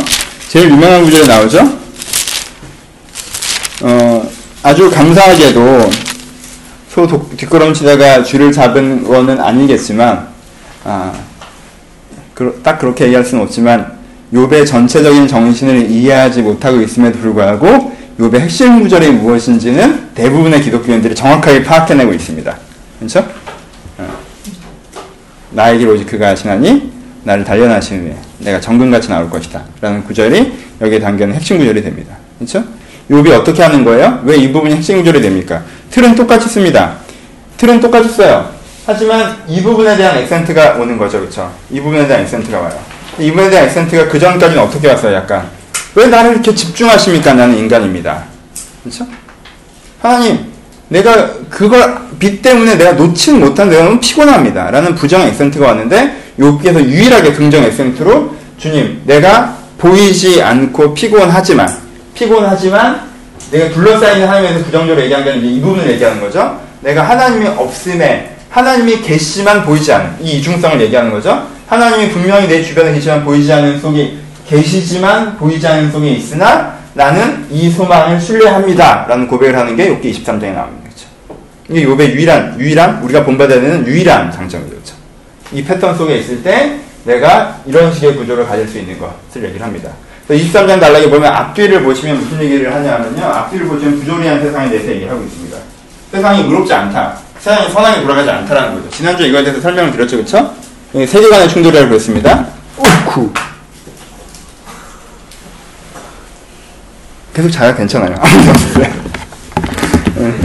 제일 유명한 구절에 나오죠? 어, 아주 감사하게도 소 뒷걸음치다가 쥐를 잡은 거는 아니겠지만 아, 그, 딱 그렇게 얘기할 수는 없지만 욥의 전체적인 정신을 이해하지 못하고 있음에도 불구하고 욥의 핵심 구절이 무엇인지는 대부분의 기독교인들이 정확하게 파악해내고 있습니다. 그렇죠? 어. 나에게 그가 하시나니 나를 단련하시는 내가 정금같이 나올 것이다. 라는 구절이 여기에 담겨있는 핵심 구절이 됩니다. 그렇죠? 욥이 어떻게 하는 거예요? 왜 이 부분이 핵심 구절이 됩니까? 틀은 똑같이 씁니다. 틀은 똑같이 써요. 하지만 이 부분에 대한 액센트가 오는 거죠. 그렇죠? 이 부분에 대한 액센트가 와요. 이 부분에 대한 액센트가 그 전까지는 어떻게 왔어요? 약간 왜 나를 이렇게 집중하십니까? 나는 인간입니다. 그렇죠? 하나님, 내가 그걸 빛 때문에 내가 놓치는 못한 내가 너무 피곤합니다. 라는 부정 액센트가 왔는데 여기에서 유일하게 긍정 액센트로 주님, 내가 보이지 않고 피곤하지만 피곤하지만 내가 둘러싸이는 하나님에서 부정적으로 얘기한 게 아니라 이 부분을 얘기하는 거죠. 내가 하나님이 없음에 하나님이 계시만 보이지 않은 이 이중성을 얘기하는 거죠. 하나님이 분명히 내 주변에 계시만 보이지 않는 속에 계시지만 보이지 않는 속에 있으나 나는 이 소망을 신뢰합니다. 라는 고백을 하는 게 욥기 23장에 나옵니다. 그렇죠? 이게 욥의 유일한 유일한 우리가 본받아야 유일한 장점이죠. 그렇죠? 이 패턴 속에 있을 때 내가 이런 식의 구조를 가질 수 있는 것을 얘기를 합니다. 23장 단락에 보면 앞뒤를 보시면 무슨 얘기를 하냐면요. 앞뒤를 보시면 부조리한 세상에 대해서 얘기를 하고 있습니다. 세상이 의롭지 않다. 세상이 선하게 돌아가지 않다라는 거죠. 지난주에 이거에 대해서 설명을 드렸죠. 그렇죠? 세계관의 충돌이라고 그랬습니다. 오쿠. 계속 자가 괜찮아요. 아무도 없어요. 응.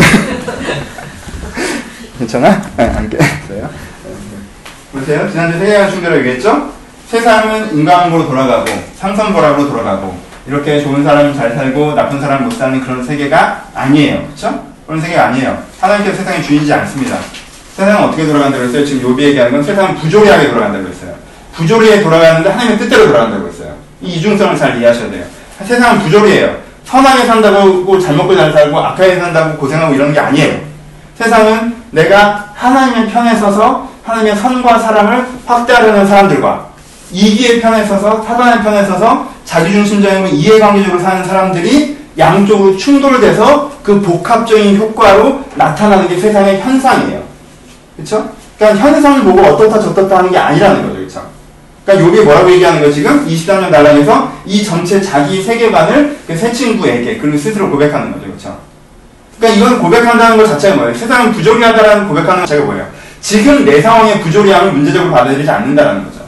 괜찮아? 네, 안 깨어요. 보세요. 지난주 세계관 충돌을 얘기했죠? 세상은 인간으로 돌아가고 상선보락으로 돌아가고 이렇게 좋은 사람이 잘 살고 나쁜 사람 못 사는 그런 세계가 아니에요. 그렇죠? 그런 세계가 아니에요. 하나님께서 세상의 주인이지 않습니다. 세상은 어떻게 돌아간다고 했어요? 지금 요비 얘기하는 건 세상은 부조리하게 돌아간다고 했어요. 부조리에 돌아가는데 하나님의 뜻대로 돌아간다고 했어요. 이 이중성을 잘 이해하셔야 돼요. 세상은 부조리예요. 선하게 산다고 잘 먹고 잘 살고 악하게 산다고 고생하고 이런 게 아니에요. 세상은 내가 하나님의 편에 서서 하나님의 선과 사랑을 확대하려는 사람들과 이기의 편에 서서 사단의 편에 서서 자기중심적이고 이해관계적으로 사는 사람들이 양쪽으로 충돌돼서 그 복합적인 효과로 나타나는 게 세상의 현상이에요. 그렇죠? 그러니까 현상을 보고 어떻다 저떻다 하는 게 아니라는 거죠. 그렇죠? 그러니까 요게 뭐라고 얘기하는 거 지금 23년 단락에서 이 전체 자기 세계관을 그 새 친구에게 그리고 스스로 고백하는 거죠. 그렇죠? 그러니까 이건 고백한다는 것 자체가 뭐예요? 세상은 부조리하다라는 고백하는 것 자체가 뭐예요? 지금 내 상황의 부조리함을 문제적으로 받아들이지 않는다라는 거죠.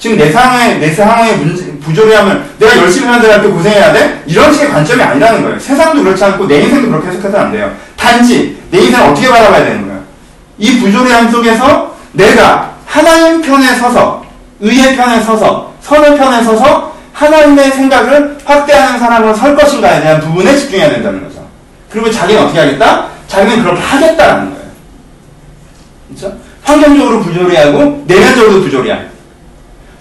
지금 내 상황의, 내 상황의 문제, 부조리함을 내가 열심히 데한테 고생해야 돼? 이런 식의 관점이 아니라는 거예요. 세상도 그렇지 않고 내 인생도 그렇게 해석해서는 안 돼요. 단지 내 인생을 어떻게 바라봐야 되는 거예요? 이 부조리함 속에서 내가 하나님 편에 서서, 의의 편에 서서, 선의 편에 서서 하나님의 생각을 확대하는 사람으로 설 것인가에 대한 부분에 집중해야 된다는 거죠. 그리고 자기는 어떻게 하겠다? 자기는 그렇게 하겠다라는 거예요. 그렇죠? 환경적으로 부조리하고 내면적으로도 부조리함.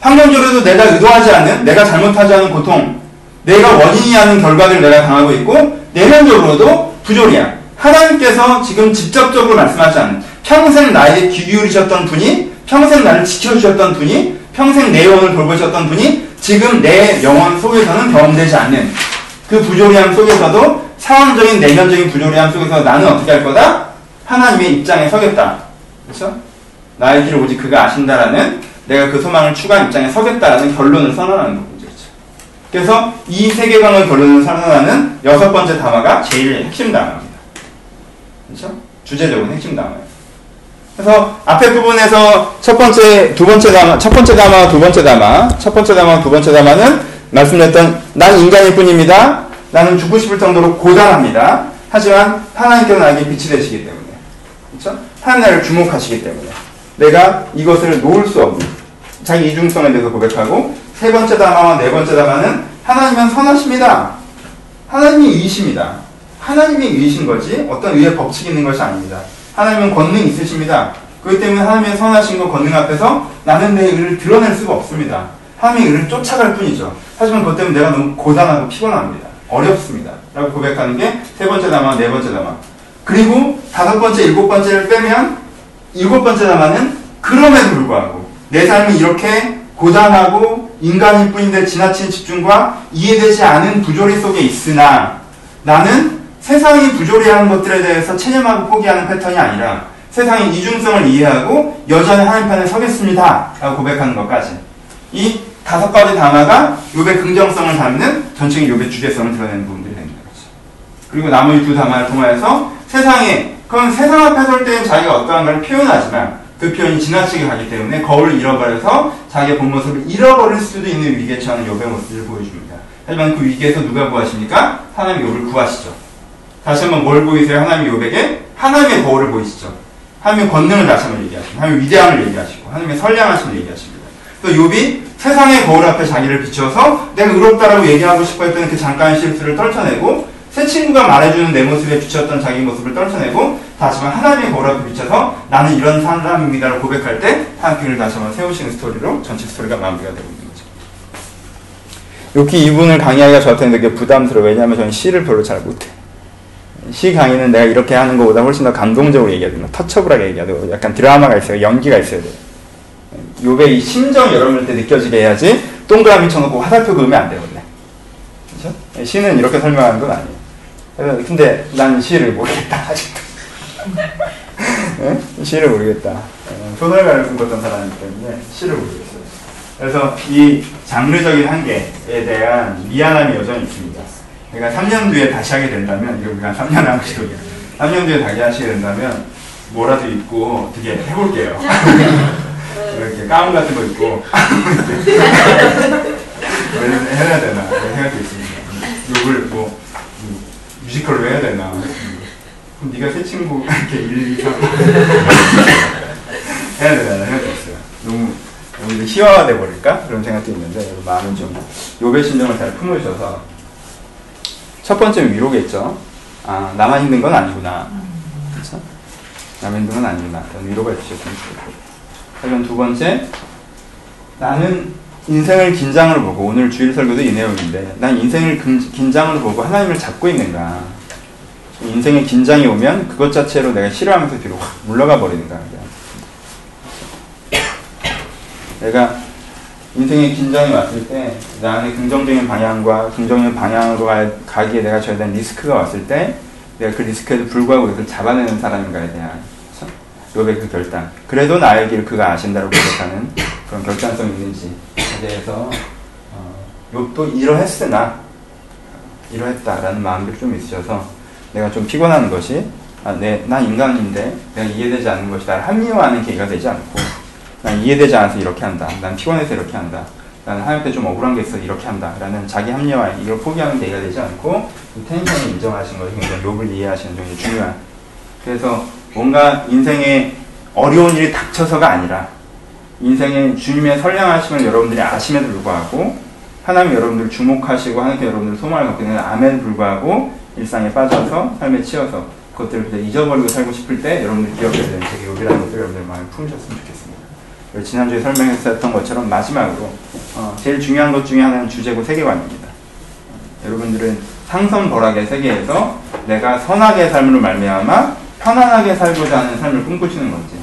환경적으로도 내가 의도하지 않는, 내가 잘못하지 않은 고통, 내가 원인이 하는 결과를 내가 당하고 있고, 내면적으로도 부조리야. 하나님께서 지금 직접적으로 말씀하지 않는, 평생 나에게 귀 기울이셨던 분이, 평생 나를 지켜주셨던 분이, 평생 내 영혼을 돌보셨던 분이, 지금 내 영혼 속에서는 경험되지 않는 그 부조리함 속에서도 상황적인 내면적인 부조리함 속에서 나는 어떻게 할 거다? 하나님의 입장에 서겠다. 그렇죠? 나의 길을 오직 그가 아신다라는 내가 그 소망을 추구한 입장에 서겠다라는 결론을 선언하는 거죠. 그렇죠? 그래서 이 세계관의 결론을 선언하는 여섯 번째 담화가 제일 핵심 담화입니다. 그렇죠? 주제적인 핵심 담화예요. 그래서 앞에 부분에서 첫 번째, 두 번째 담화, 첫 번째 담화, 두 번째 담화, 첫 번째 담화, 두 번째 담화는 말씀드렸던 난 인간일 뿐입니다. 나는 죽고 싶을 정도로 고단합니다. 하지만 하나님께서 나에게 빛이 되시기 때문에. 그렇죠? 하나님 나를 주목하시기 때문에. 내가 이것을 놓을 수 없는 자기 이중성에 대해서 고백하고 세 번째 담화와 네 번째 담화는 하나님은 선하십니다. 하나님이 의이십니다. 하나님이 의이신 거지 어떤 의의 법칙이 있는 것이 아닙니다. 하나님은 권능이 있으십니다. 그렇기 때문에 하나님의 선하신 것 권능 앞에서 나는 내 의를 드러낼 수가 없습니다. 하나님의 의를 쫓아갈 뿐이죠. 하지만 그것 때문에 내가 너무 고단하고 피곤합니다. 어렵습니다. 라고 고백하는 게 세 번째 담화, 네 번째 담화. 그리고 다섯 번째, 일곱 번째를 빼면 일곱 번째 담화는 그럼에도 불구하고 내 삶이 이렇게 고단하고 인간일 뿐인데 지나친 집중과 이해되지 않은 부조리 속에 있으나 나는 세상이 부조리하는 것들에 대해서 체념하고 포기하는 패턴이 아니라 세상의 이중성을 이해하고 여전히 하나님 편에 서겠습니다. 라고 고백하는 것까지. 이 다섯 가지 단어가 욥의 긍정성을 담는 전체적인 욥의 주제성을 드러내는 부분들이 됩니다. 그리고 나머지 두 단어를 통하여서 세상에 그건 세상 앞에 설 때는 자기가 어떠한가를 표현하지만 그 표현이 지나치게 가기 때문에 거울을 잃어버려서 자기의 본 모습을 잃어버릴 수도 있는 위기에 처하는 욥의 모습을 보여줍니다. 하지만 그 위기에서 누가 구하십니까? 하나님 욥을 구하시죠. 다시 한번 뭘 보이세요? 하나님 욥에게 하나님의 거울을 보이시죠. 하나님의 권능을 다시 한번 얘기하시고 하나님의 위대함을 얘기하시고 하나님의 선량하심을 얘기하십니다. 또 욥이 세상의 거울 앞에 자기를 비춰서 내가 의롭다라고 얘기하고 싶어 했던 그 잠깐의 실수를 떨쳐내고 새 친구가 말해주는 내 모습에 비쳤던 자기 모습을 떨쳐내고 다시만 하나님의 거울 앞에 비춰서 나는 이런 사람입니다라고 고백할 때 하나님을 다시 한번 세우시는 스토리로 전체 스토리가 마무리가 되고 있는 거죠. 여기 이분을 강의하기가 저한테는 되게 부담스러워요. 왜냐하면 저는 시를 별로 잘 못해. 시 강의는 내가 이렇게 하는 것보다 훨씬 더 감동적으로 얘기해야 된다. 터처블하게 얘기해야 되고 약간 드라마가 있어요. 연기가 있어야 돼요. 요배 이 심정 여러분한테 느껴지게 해야지 동그라미 쳐놓고 화살표 그으면 안 되거든요. 그렇죠? 시는 이렇게 설명하는 건 아니에요. 근데 난 시를 모르겠다 아직도. 예? 시를 모르겠다. 어, 소설가를 꿈꿨던 사람이기 때문에 시를 모르겠어요. 그래서 이 장르적인 한계에 대한 미안함이 여전히 있습니다. 그러니까 3년 뒤에 다시 하게 된다면, 이거 우리가 3년 하고 싶어요. 3년 뒤에 다시 하시게 된다면, 뭐라도 입고 어떻게 해볼게요. 이렇게 가운 같은 거 입고, 왜 해야 되나, 왜 해야 되겠습니다. 욕을 뭐, 음, 뮤지컬로 해야 되나. 음. 그럼 네가 새 친구 이렇게 1, 2, 3 해야 되나 생각했어요. 너무 오히려 희화화돼 버릴까 그런 생각도 있는데 마음은 좀 요배 심정을 잘 품으셔서 첫 번째는 위로겠죠. 아 나만 힘든 건 아니구나. 그렇죠? 나만 힘든 건 아니구나. 위로가 주셨으면 좋겠고. 그러면 두 번째 나는 인생을 긴장으로 보고 오늘 주일 설교도 이 내용인데 난 인생을 금- 긴장으로 보고 하나님을 잡고 있는가 인생에 긴장이 오면 그것 자체로 내가 싫어하면서 뒤로 확 물러가 버리는가 내가 인생에 긴장이 왔을 때 나의 긍정적인 방향과 긍정적인 방향으로 가- 가기에 내가 줘야 되는 리스크가 왔을 때 내가 그 리스크에도 불구하고 그것을 잡아내는 사람인가에 대한? 요의 그 결단 그래도 나의 길 그가 아신다고 고백하는 그런 결단성이 있는지에 대해서 어, 욥도 이러했으나 이러했다라는 마음들이 좀 있으셔서 내가 좀 피곤한 것이 아, 내, 난 인간인데 내가 이해되지 않는 것이 나를 합리화하는 계기가 되지 않고 난 이해되지 않아서 이렇게 한다. 난 피곤해서 이렇게 한다. 나는 하나님께 좀 억울한 게 있어서 이렇게 한다. 라는 자기 합리화, 이걸 포기하는 계기가 되지 않고 이 텐션을 인정하시는 것이 굉장히 욕을 이해하시는 점이 중요한. 그래서 뭔가 인생에 어려운 일이 닥쳐서가 아니라 인생의 주님의 선량하심을 여러분들이 아심에도 불구하고 하나님 여러분들을 주목하시고 하나님께 여러분들 소망을 갖고 있는 암에도 불구하고 일상에 빠져서 삶에 치여서 그것들을 그냥 잊어버리고 살고 싶을 때 여러분들이 기억해야 되는 되게 요기라는 것들을 여러분들 마음에 품으셨으면 좋겠습니다. 지난주에 설명했었던 것처럼 마지막으로 어, 제일 중요한 것 중에 하나는 주제고 세계관입니다. 어, 여러분들은 상선벌악의 세계에서 내가 선하게 삶으로 말미암아 편안하게 살고자 하는 삶을 꿈꾸시는 건지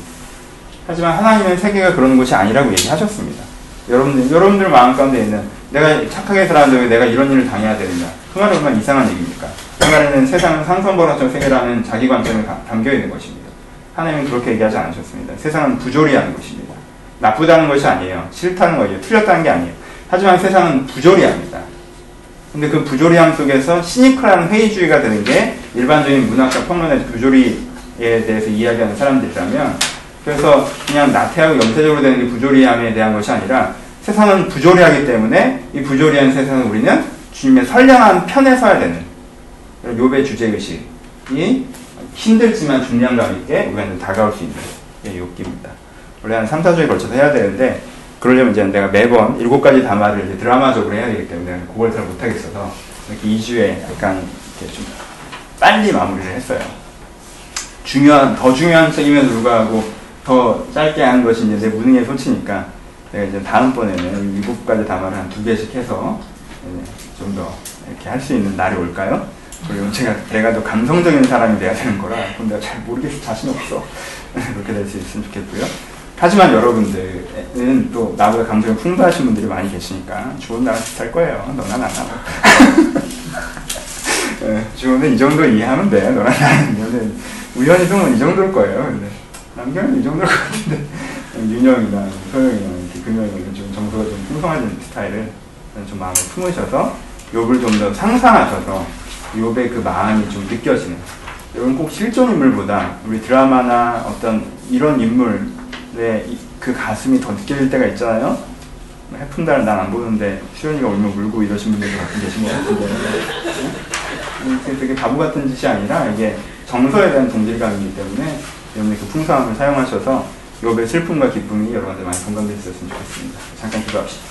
하지만 하나님은 세계가 그런 곳이 아니라고 얘기하셨습니다. 여러분들, 여러분들 마음 가운데 있는 내가 착하게 살았는데 왜 내가 이런 일을 당해야 되느냐. 그 말은 얼마나 이상한 얘기입니까? 그 말에는 세상은 상선벌악적 세계라는 자기 관점이 가- 담겨 있는 것입니다. 하나님은 그렇게 얘기하지 않으셨습니다. 세상은 부조리하는 것입니다. 나쁘다는 것이 아니에요. 싫다는 거예요. 틀렸다는 게 아니에요. 하지만 세상은 부조리합니다. 근데 그 부조리함 속에서 시니컬한 회의주의가 되는 게 일반적인 문학과 평론에서 부조리에 대해서 이야기하는 사람들이라면 그래서 그냥 나태하고 염세적으로 되는 게 부조리함에 대한 것이 아니라 세상은 부조리하기 때문에 이 부조리한 세상을 우리는 주님의 선량한 편에 서야 되는 요배 주제의식이 힘들지만 중량감 있게 우리한테 다가올 수 있는 게 욕기입니다. 원래 한 3, 4주에 걸쳐서 해야 되는데 그러려면 이제 내가 매번 일곱 가지 담화를 이제 드라마적으로 해야 되기 때문에 그걸 잘 못하겠어서 이렇게 2주에 약간 이렇게 좀 빨리 마무리를 했어요. 중요한, 더 중요한 책임에도 불구하고 더 짧게 하는 것이 이제 내 무능의 소치니까 내가 이제 다음번에는 가지 담화를 한 두 개씩 해서 좀 더 이렇게 할 수 있는 날이 올까요? 그리고 제가 내가 더 감성적인 사람이 돼야 되는 거라 내가 잘 모르겠어 자신 없어 그렇게 될 수 있으면 좋겠고요. 하지만 여러분들은 또 나보다 감성이 풍부하신 분들이 많이 계시니까 좋은 나라 비슷할 거예요. 너나 나나. 예, 좋은데 이 정도 이해하면 돼. 너나 나는 우연히 보면 이 정도일 거예요. 근데 남경은 이 정도일 것 같은데. 윤영이나 소영이나 이렇게 금영이는 좀 정서가 좀 풍성해진 스타일을 좀 마음에 품으셔서 욕을 좀 더 상상하셔서 욕의 그 마음이 좀 느껴지는 여러분 꼭 실존 인물보다 우리 드라마나 어떤 이런 인물의 이- 그 가슴이 더 느껴질 때가 있잖아요. 뭐 해픈달 난 안 보는데 수현이가 울면 울고 이러신 분들도 가끔 계신 것 같은데. 되게 바보 같은 짓이 아니라 이게 정서에 대한 동질감이기 때문에 여러분의 그 풍성함을 사용하셔서 욕의 슬픔과 기쁨이 여러분한테 많이 공감되셨으면 좋겠습니다. 잠깐 기도합시다.